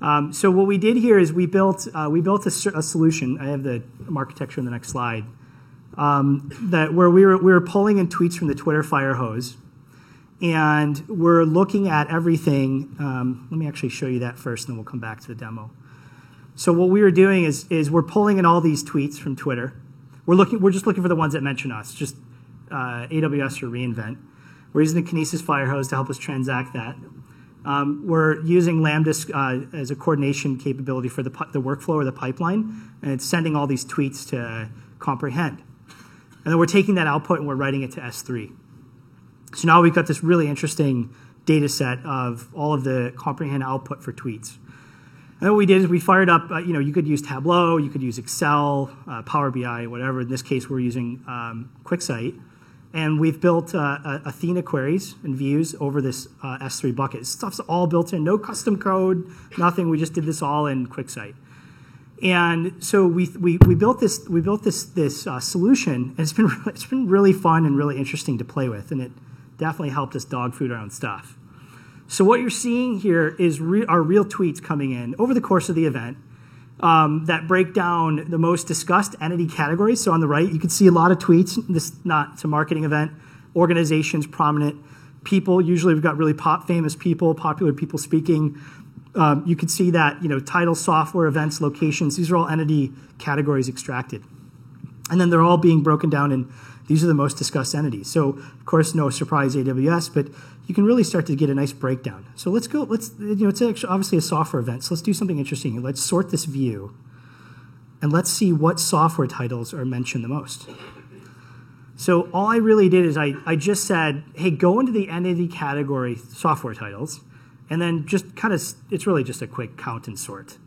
Um, so what we did here is we built uh, we built a, a, solution. I have the architecture in the next slide. Um, that where we were we were pulling in tweets from the Twitter fire hose, and we're looking at everything. Um, let me actually show you that first, and then we'll come back to the demo. So what we were doing is is we're pulling in all these tweets from Twitter. We're looking we're just looking for the ones that mention us, just uh, AWS or reInvent. We're using the Kinesis fire hose to help us transact that. Um, we're using Lambda uh, as a coordination capability for the, the workflow or the pipeline, and it's sending all these tweets to uh, comprehend. And then we're taking that output and we're writing it to S3. So now we've got this really interesting data set of all of the comprehend output for tweets. And what we did is we fired up, uh, you know, you could use Tableau, you could use Excel, uh, Power BI, whatever. In this case, we're using um, QuickSight. And we've built uh, Athena queries and views over this uh, S3 bucket. Stuff's all built in, no custom code, nothing. We just did this all in QuickSight. And so we, we, we built this we built this this uh, solution, and it's been <laughs> it's been really fun and really interesting to play with, and it definitely helped us dog food our own stuff. So what you're seeing here is re- our real tweets coming in over the course of the event um, that break down the most discussed entity categories. So on the right, you can see a lot of tweets. This not it's a marketing event. Organizations, prominent people. Usually, we've got really pop famous people, popular people speaking. Um, you can see that you know title, software, events, locations. These are all entity categories extracted, and then they're all being broken down in these are the most discussed entities. So of course, no surprise, AWS, but you can really start to get a nice breakdown. So let's go. Let's you know it's actually obviously a software event. So let's do something interesting. Let's sort this view, and let's see what software titles are mentioned the most. So all I really did is I, I just said, hey, go into the entity category software titles, and then just kind of it's really just a quick count and sort.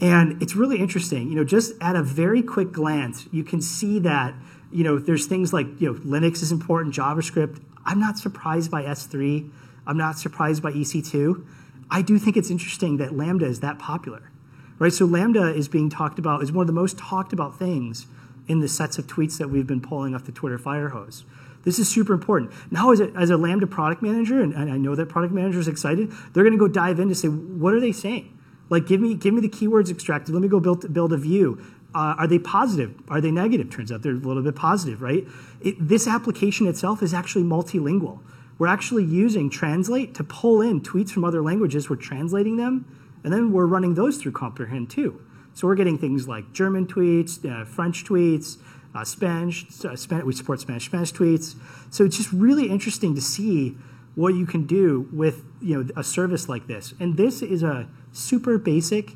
And it's really interesting, you know, just at a very quick glance, you can see that, you know, there's things like, you know, Linux is important, JavaScript, I'm not surprised by S3. I'm not surprised by EC2. I do think it's interesting that Lambda is that popular, right? So Lambda is being talked about, is one of the most talked about things in the sets of tweets that we've been pulling off the Twitter fire hose. This is super important. Now, as a, as a Lambda product manager, and, and I know that product manager is excited, they're going to go dive in to say, what are they saying? Like, give me, give me the keywords extracted. Let me go build, build a view. Uh, are they positive? Are they negative? Turns out they're a little bit positive, right? It, this application itself is actually multilingual. We're actually using Translate to pull in tweets from other languages. We're translating them, and then we're running those through Comprehend too. So we're getting things like German tweets, uh, French tweets, uh, Spanish, uh, Spanish. We support Spanish Spanish tweets. So it's just really interesting to see what you can do with you know a service like this. And this is a super basic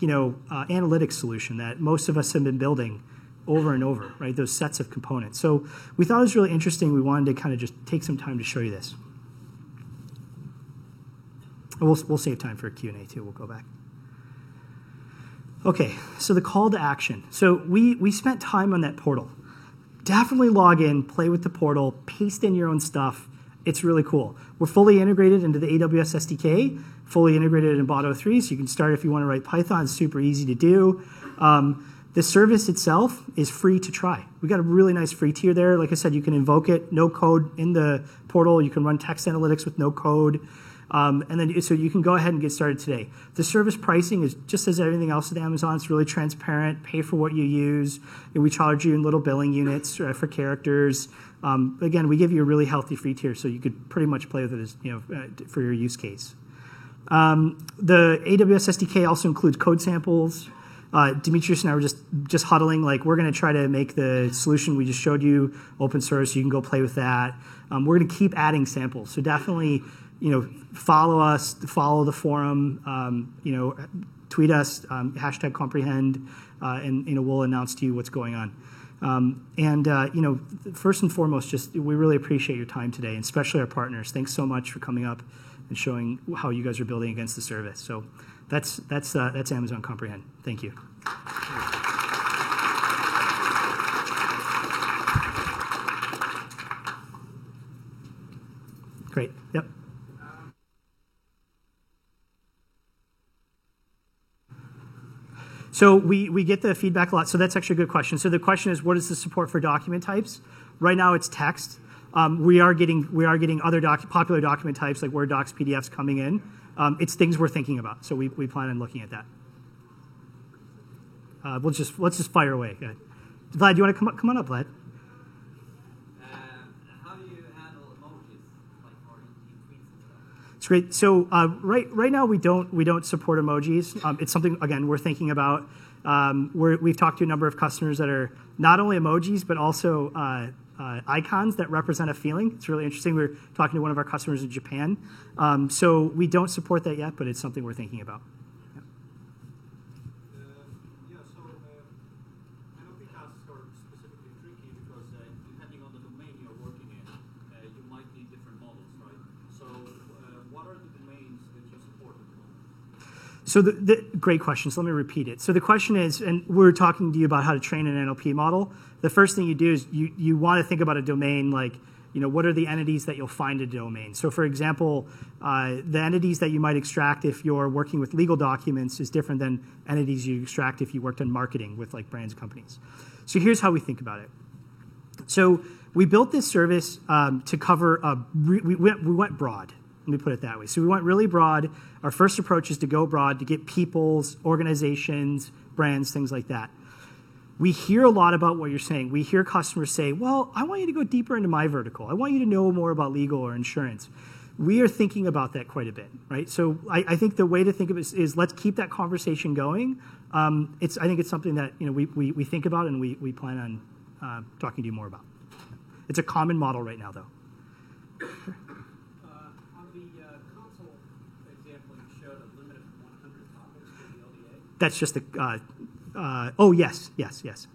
you know, uh, analytics solution that most of us have been building over and over, right? Those sets of components. So we thought it was really interesting. We wanted to kind of just take some time to show you this. We'll, we'll save time for a Q&A too. We'll go back. Okay, so the call to action. So we, we spent time on that portal. Definitely log in, play with the portal, paste in your own stuff. It's really cool. We're fully integrated into the AWS SDK, fully integrated in Boto 3, so you can start if you want to write Python. It's super easy to do. Um, the service itself is free to try. We got a really nice free tier there. Like I said, you can invoke it, no code in the portal. You can run text analytics with no code. Um, and then so you can go ahead and get started today. The service pricing is just as everything else at Amazon. It's really transparent. Pay for what you use. And we charge you in little billing units uh, for characters. Um, again, we give you a really healthy free tier, so you could pretty much play with it as you know uh, for your use case. Um, the AWS SDK also includes code samples. Uh, Demetrius and I were just just huddling like we're going to try to make the solution we just showed you open source. You can go play with that. Um, we're going to keep adding samples. So definitely you know, follow us, follow the forum, um, you know, tweet us, um, hashtag comprehend, uh, and, you know, we'll announce to you what's going on. Um, and, uh, you know, first and foremost, just we really appreciate your time today, and especially our partners. Thanks so much for coming up and showing how you guys are building against the service. So that's, that's, uh, that's Amazon Comprehend. Thank you. Great. Yep. So we, we get the feedback a lot. So that's actually a good question. So the question is, what is the support for document types? Right now, it's text. Um, we are getting we are getting other doc, popular document types like Word docs, PDFs coming in. Um, it's things we're thinking about. So we, we plan on looking at that. Uh, we'll just let's just fire away. Vlad, do you want to come up, come on up, Vlad? It's great. So uh, right right now we don't we don't support emojis. Um, it's something again we're thinking about. Um, we have talked to a number of customers that are not only emojis but also uh, uh, icons that represent a feeling. It's really interesting. We are talking to one of our customers in Japan. Um, so we don't support that yet, but it's something we're thinking about. So the, the, great question. So let me repeat it. So the question is, and we're talking to you about how to train an NLP model. The first thing you do is you, you want to think about a domain like, you know, what are the entities that you'll find in a domain? So for example, uh, the entities that you might extract if you're working with legal documents is different than entities you extract if you worked on marketing with like brands and companies. So here's how we think about it. So we built this service um, to cover, a, we, went, we went broad. Let me put it that way. So we went really broad. Our first approach is to go broad to get people's, organizations, brands, things like that. We hear a lot about what you're saying. We hear customers say, Well, I want you to go deeper into my vertical. I want you to know more about legal or insurance. We are thinking about that quite a bit, right? So I, I think the way to think of it is, is let's keep that conversation going. Um, it's, I think it's something that you know, we, we, we think about and we, we plan on uh, talking to you more about. It's a common model right now, though. That's just the. Uh, uh, oh yes, yes, yes.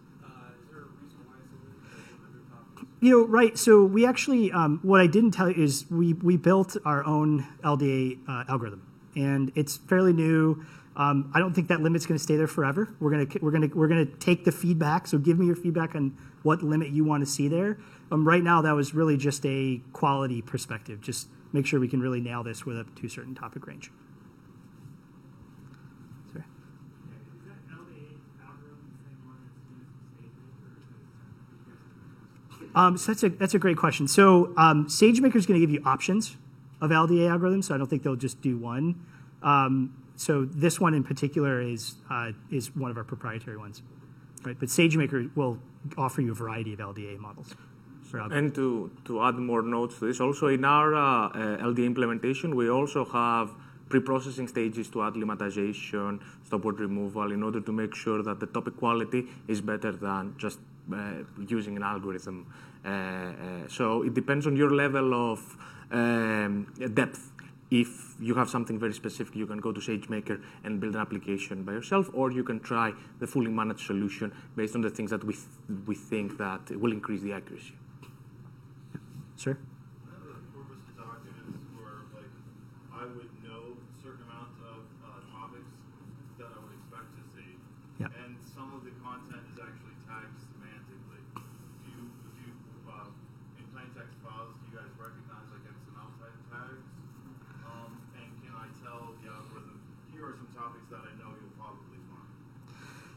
You know, right. So we actually, um, what I didn't tell you is we we built our own LDA uh, algorithm, and it's fairly new. Um, I don't think that limit's going to stay there forever. We're gonna we're gonna we're gonna take the feedback. So give me your feedback on what limit you want to see there. Um, right now, that was really just a quality perspective. Just make sure we can really nail this with a to a certain topic range. Um, so that's a that's a great question. So um, SageMaker is going to give you options of LDA algorithms. So I don't think they'll just do one. Um, so this one in particular is uh, is one of our proprietary ones, right? But SageMaker will offer you a variety of LDA models. And to, to add more notes to this, also in our uh, uh, LDA implementation, we also have pre-processing stages to add lemmatization, stop word removal, in order to make sure that the topic quality is better than just using an algorithm. Uh, uh, so it depends on your level of um, depth. If you have something very specific, you can go to SageMaker and build an application by yourself, or you can try the fully managed solution based on the things that we, th we think that will increase the accuracy. Sure. of the content is actually tagged semantically. Do you, do you, uh, in plain text files, do you guys recognize like XML type tags? Um, and can I tell the algorithm, here are some topics that I know you'll probably find?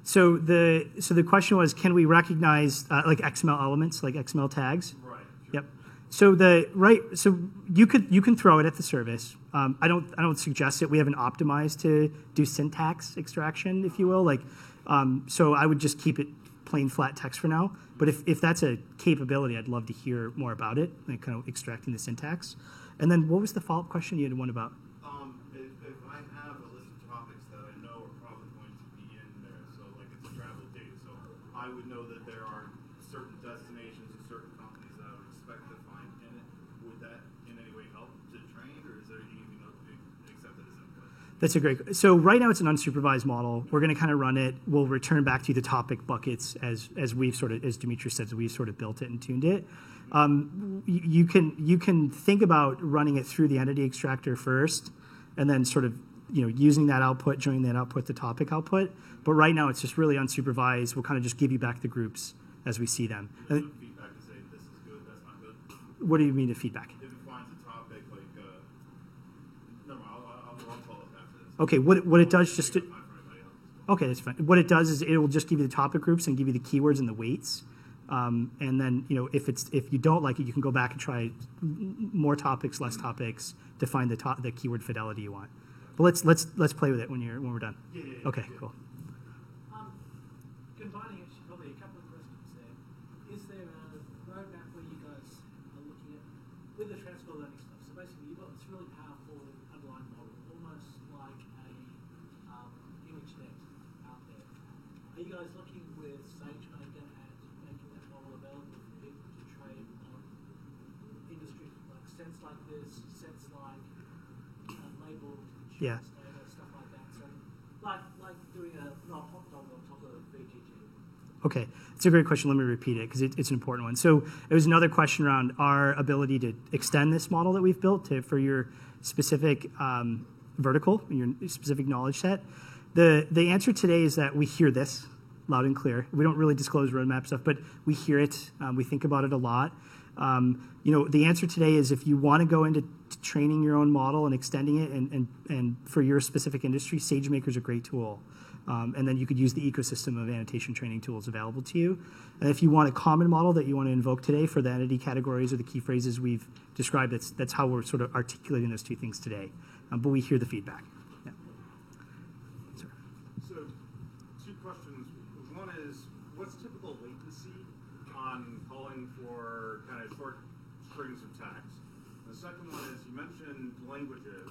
So the so the question was, can we recognize uh, like XML elements, like XML tags? Right. Yep. So the right, so you could you can throw it at the service. Um, I don't I don't suggest it. We haven't optimized to do syntax extraction, if you will. Like, um, so I would just keep it plain flat text for now. But if, if that's a capability, I'd love to hear more about it, like kind of extracting the syntax. And then what was the follow up question you had one about? Um, if, if I have a list of topics that I know are probably going to be in there, so like it's travel data, so I would know that there are certain destinations and certain companies that I would expect to find in it. Would that in any way help to train, or is there anything you know accepted as input? That's a great. So right now it's an unsupervised model. We're going to kind of run it. We'll return back to the topic buckets as as we've sort of as Dimitri said, we've sort of built it and tuned it. Um, you, can you can think about running it through the entity extractor first, and then sort of you know using that output, joining that output, the topic output. But right now it's just really unsupervised. We'll kind of just give you back the groups as we see them. And no feedback to say this is good, that's not good. what do you mean the feedback? If it finds a topic like, uh, no, I'll, I'll, I'll follow up after this. Okay, what what it does just to, Fine for everybody else as well. Okay, that's fine. What it does is it will just give you the topic groups and give you the keywords and the weights. Um, and then you know if it's if you don't like it, you can go back and try more topics, less topics to find the top, the keyword fidelity you want. But let's let's let's play with it when you're when we're done. Yeah, yeah, yeah. Okay, cool. Um, combining actually probably a couple of questions there. Is there a roadmap where you guys are looking at with the transfer learning stuff? So basically, you've got this really powerful underlying model, almost like a um, ImageNet out there. Are you guys looking with SageMaker at making that model available for people to trade on industry like sense like this, sense like uh, labeled Yeah. insurance data, stuff like that? So like like doing a not hot dog on top of VGG. Okay, it's a great question. Let me repeat it because it, it's an important one. So it was another question around our ability to extend this model that we've built to, for your specific um, vertical, your specific knowledge set. The the answer today is that we hear this loud and clear. We don't really disclose roadmap stuff, but we hear it. Um, we think about it a lot. Um, you know, the answer today is if you want to go into training your own model and extending it, and, and, and for your specific industry, SageMaker is a great tool. Um, and then you could use the ecosystem of annotation training tools available to you. And if you want a common model that you want to invoke today for the entity categories or the key phrases we've described, that's, that's how we're sort of articulating those two things today. Um, but we hear the feedback. Yeah. So, two questions. One is, what's typical latency on calling for kind of short strings of text? The second one is, you mentioned languages.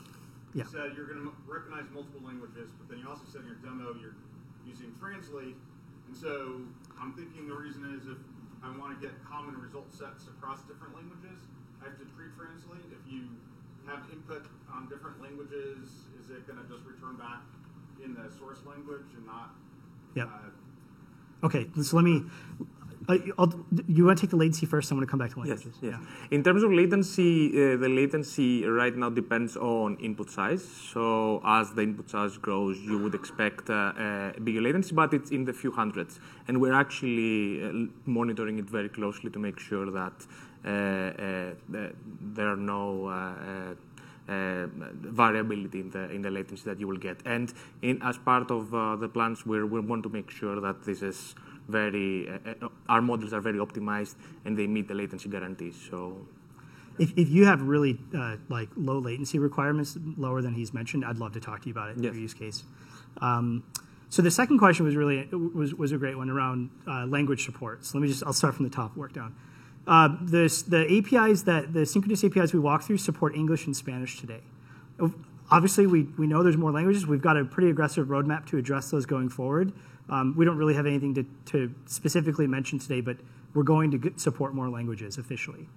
You Yeah. said you're going to recognize multiple languages, but then you also said in your demo you're using Translate. And so, I'm thinking the reason is if I want to get common result sets across different languages, I have to pre-translate. If you have input on different languages, is it going to just return back in the source language and not? Yep. Uh, Okay, so let me. You want to take the latency first? I'm going to come back to Yes, languages. yes. In terms of latency, uh, the latency right now depends on input size. So as the input size grows, you would expect uh, a bigger latency, but it's in the few hundreds. And we're actually uh, monitoring it very closely to make sure that uh, uh, there are no. Uh, variability in the in the latency that you will get, and in as part of uh, the plans, we we want to make sure that this is very uh, our models are very optimized and they meet the latency guarantees. So If, if you have really uh, like low latency requirements, lower than he's mentioned, I'd love to talk to you about it in Yes. your use case. Um, so the second question was really was, was a great one around uh, language support. So let me just I'll start from the top, work down. Uh, this, the APIs that the synchronous APIs we walk through support English and Spanish today. Obviously, we, we know there's more languages. We've got a pretty aggressive roadmap to address those going forward. Um, we don't really have anything to, specifically mention today, but we're going to support more languages officially.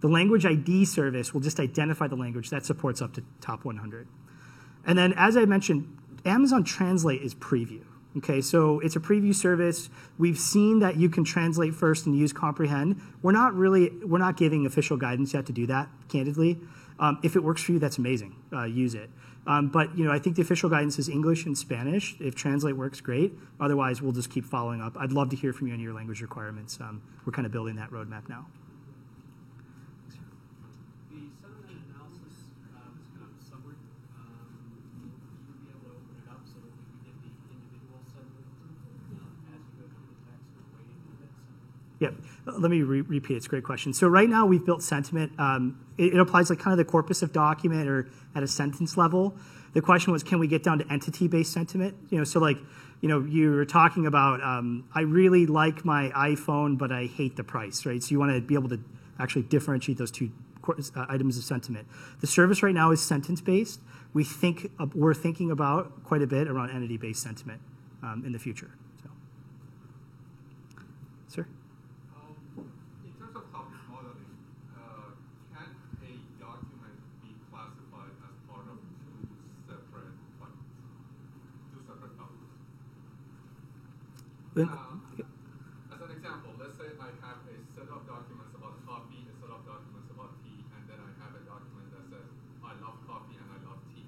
The language ID service will just identify the language that supports up to top 100. And then, as I mentioned, Amazon Translate is preview. Okay, so it's a preview service. We've seen that you can translate first and use comprehend. We're not really, we're not giving official guidance yet to do that, candidly. Um, if it works for you, that's amazing. Uh, use it. Um, but you know, I think the official guidance is English and Spanish. If translate works, great. Otherwise, we'll just keep following up. I'd love to hear from you on your language requirements. Um, we're kind of building that roadmap now. The sentiment analysis um, is kind of a summary. Um, you would be able to open it up so that we can get the individual sentiment um, as you go through the text and waiting for that sentiment. Yep. Let me re- repeat. It's a great question. So right now we've built sentiment. Um, it, it applies like kind of the corpus of document or at a sentence level. The question was, can we get down to entity-based sentiment? You know, so like, you know, you were talking about, um, I really like my iPhone, but I hate the price, right? So you want to be able to actually differentiate those two uh, items of sentiment. The service right now is sentence-based. We think uh, we're thinking about quite a bit around entity-based sentiment um, in the future. So, sir. Um, in terms of topic modeling, uh, can a document be classified as part of two separate buckets, two separate topics? Then- Um, as an example, let's say I have a set of documents about coffee, a set of documents about tea, and then I have a document that says I love coffee and I love tea.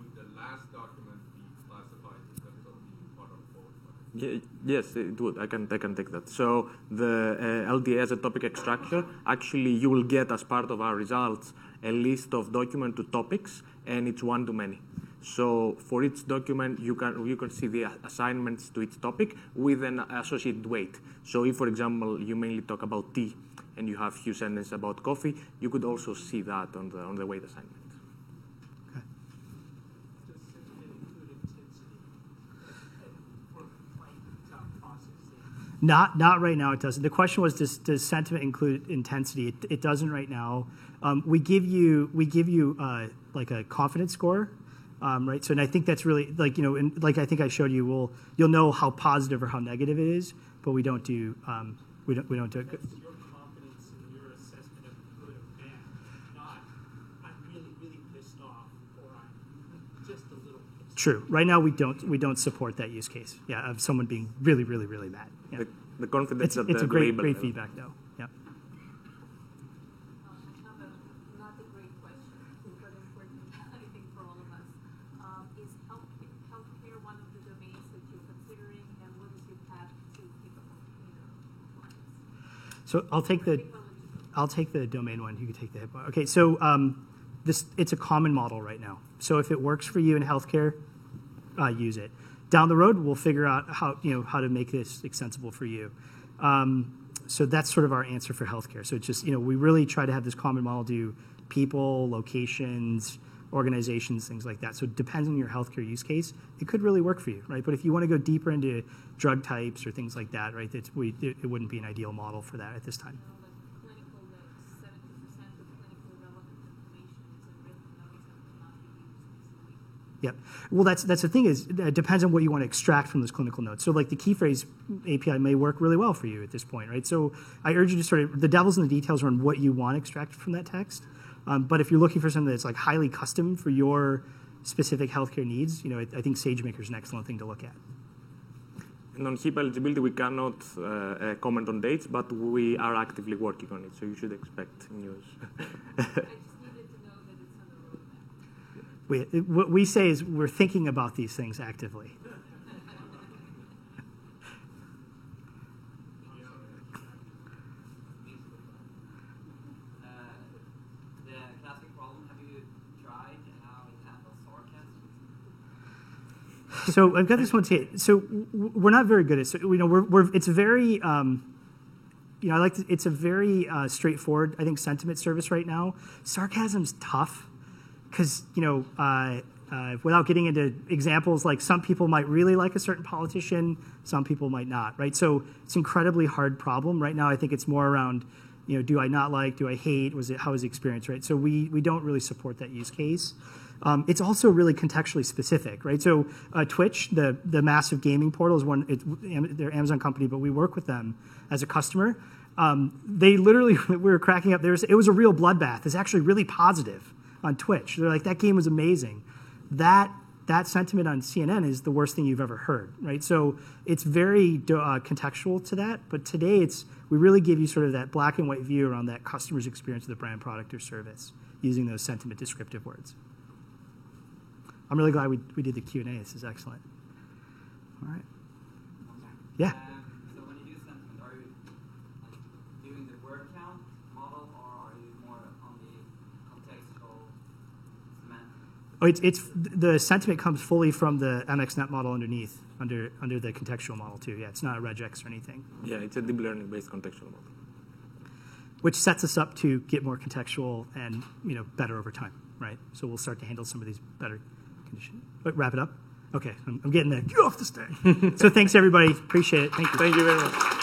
Would the last document be classified in terms of being part of both buckets? Yes, it would. I can, I can take that. So the uh, LDA as a topic extractor, actually you will get as part of our results a list of document to topics, and it's one to many. So for each document, you can you can see the assignments to each topic with an associated weight. So if, for example, you mainly talk about tea and you have few sentences about coffee, you could also see that on the on the weight assignment. Not not right now. It doesn't. The question was, does, does sentiment include intensity? It, it doesn't right now. Um, we give you we give you uh, like a confidence score, um, right? So and I think that's really like you know, in, like I think I showed you. We'll you'll know how positive or how negative it is, but we don't do um, we don't we don't do it. That's your confidence in your assessment of good or bad, not I'm really, really pissed off or I'm just a little pissed. True. Right now we don't we don't support that use case. Yeah, of someone being really really really mad. Yeah. The, the confidence It's, at it's the a great label great feedback though. Yeah. Um, I have a, not a great question, but important, I think, for all of us. Um, is health, healthcare one of the domains that you're considering, and what is your path to HIPAA compliance? So I'll take the I'll take the domain one. You can take the HIPAA. Okay, so um, this it's a common model right now. So if it works for you in healthcare, uh, use it. Down the road, we'll figure out how you know how to make this extensible for you. Um, so that's sort of our answer for healthcare. So it's just you know we really try to have this common model do people, locations, organizations, things like that. So it depends on your healthcare use case. It could really work for you, right? But if you want to go deeper into drug types or things like that, right, it's, we, it, it wouldn't be an ideal model for that at this time. You know, like clinical notes, seventy percent of clinical relevant information is in written notes and cannot be used easily. Yep. Well, that's that's the thing is it depends on what you want to extract from those clinical notes. So, like the key phrase API may work really well for you at this point, right? So, I urge you to sort of the devil's in the details around what you want extracted from that text. Um, but if you're looking for something that's like highly custom for your specific healthcare needs, you know, I, I think SageMaker is an excellent thing to look at. And on HIPAA eligibility, we cannot uh, uh, comment on dates, but we are actively working on it, so you should expect news. I just needed to know that it's <laughs> on the roadmap. We, what we say is we're thinking about these things actively. Uh, the classic problem, have you tried how it handles sarcasm? So I've got this one to So we're not very good at. So, you know, we're, we're it's very, um, you know, I like to, it's a very uh, straightforward. I think sentiment service right now. Sarcasm's tough because you know, uh, uh, without getting into examples, like some people might really like a certain politician, some people might not, right? So it's an incredibly hard problem right now. I think it's more around, you know, do I not like, do I hate, was it how was the experience, right? So we we don't really support that use case. Um, it's also really contextually specific, right? So uh, Twitch, the the massive gaming portal, is one. It, they're Amazon company, but we work with them as a customer. Um, they literally, <laughs> we were cracking up. There was, it was a real bloodbath. It's actually really positive on Twitch. They're like that game was amazing. That that sentiment on CNN is the worst thing you've ever heard, right? So it's very uh, contextual to that. But today, it's we really give you sort of that black and white view around that customer's experience with the brand, product, or service using those sentiment descriptive words. I'm really glad we, we did the Q&A. This is excellent. All right. Yeah. Um, so when you do sentiment, are you doing the word count model, or are you more on the contextual semantic? Oh, it's, it's the sentiment comes fully from the MXNet model underneath, under under the contextual model too. Yeah, it's not a regex or anything. Yeah, it's a deep learning based contextual model. Which sets us up to get more contextual and you know better over time, right? So we'll start to handle some of these better Wrap it up. Okay, I'm, I'm getting there. Get off the stage. <laughs> so thanks everybody. Appreciate it. Thank you. Thank you very much.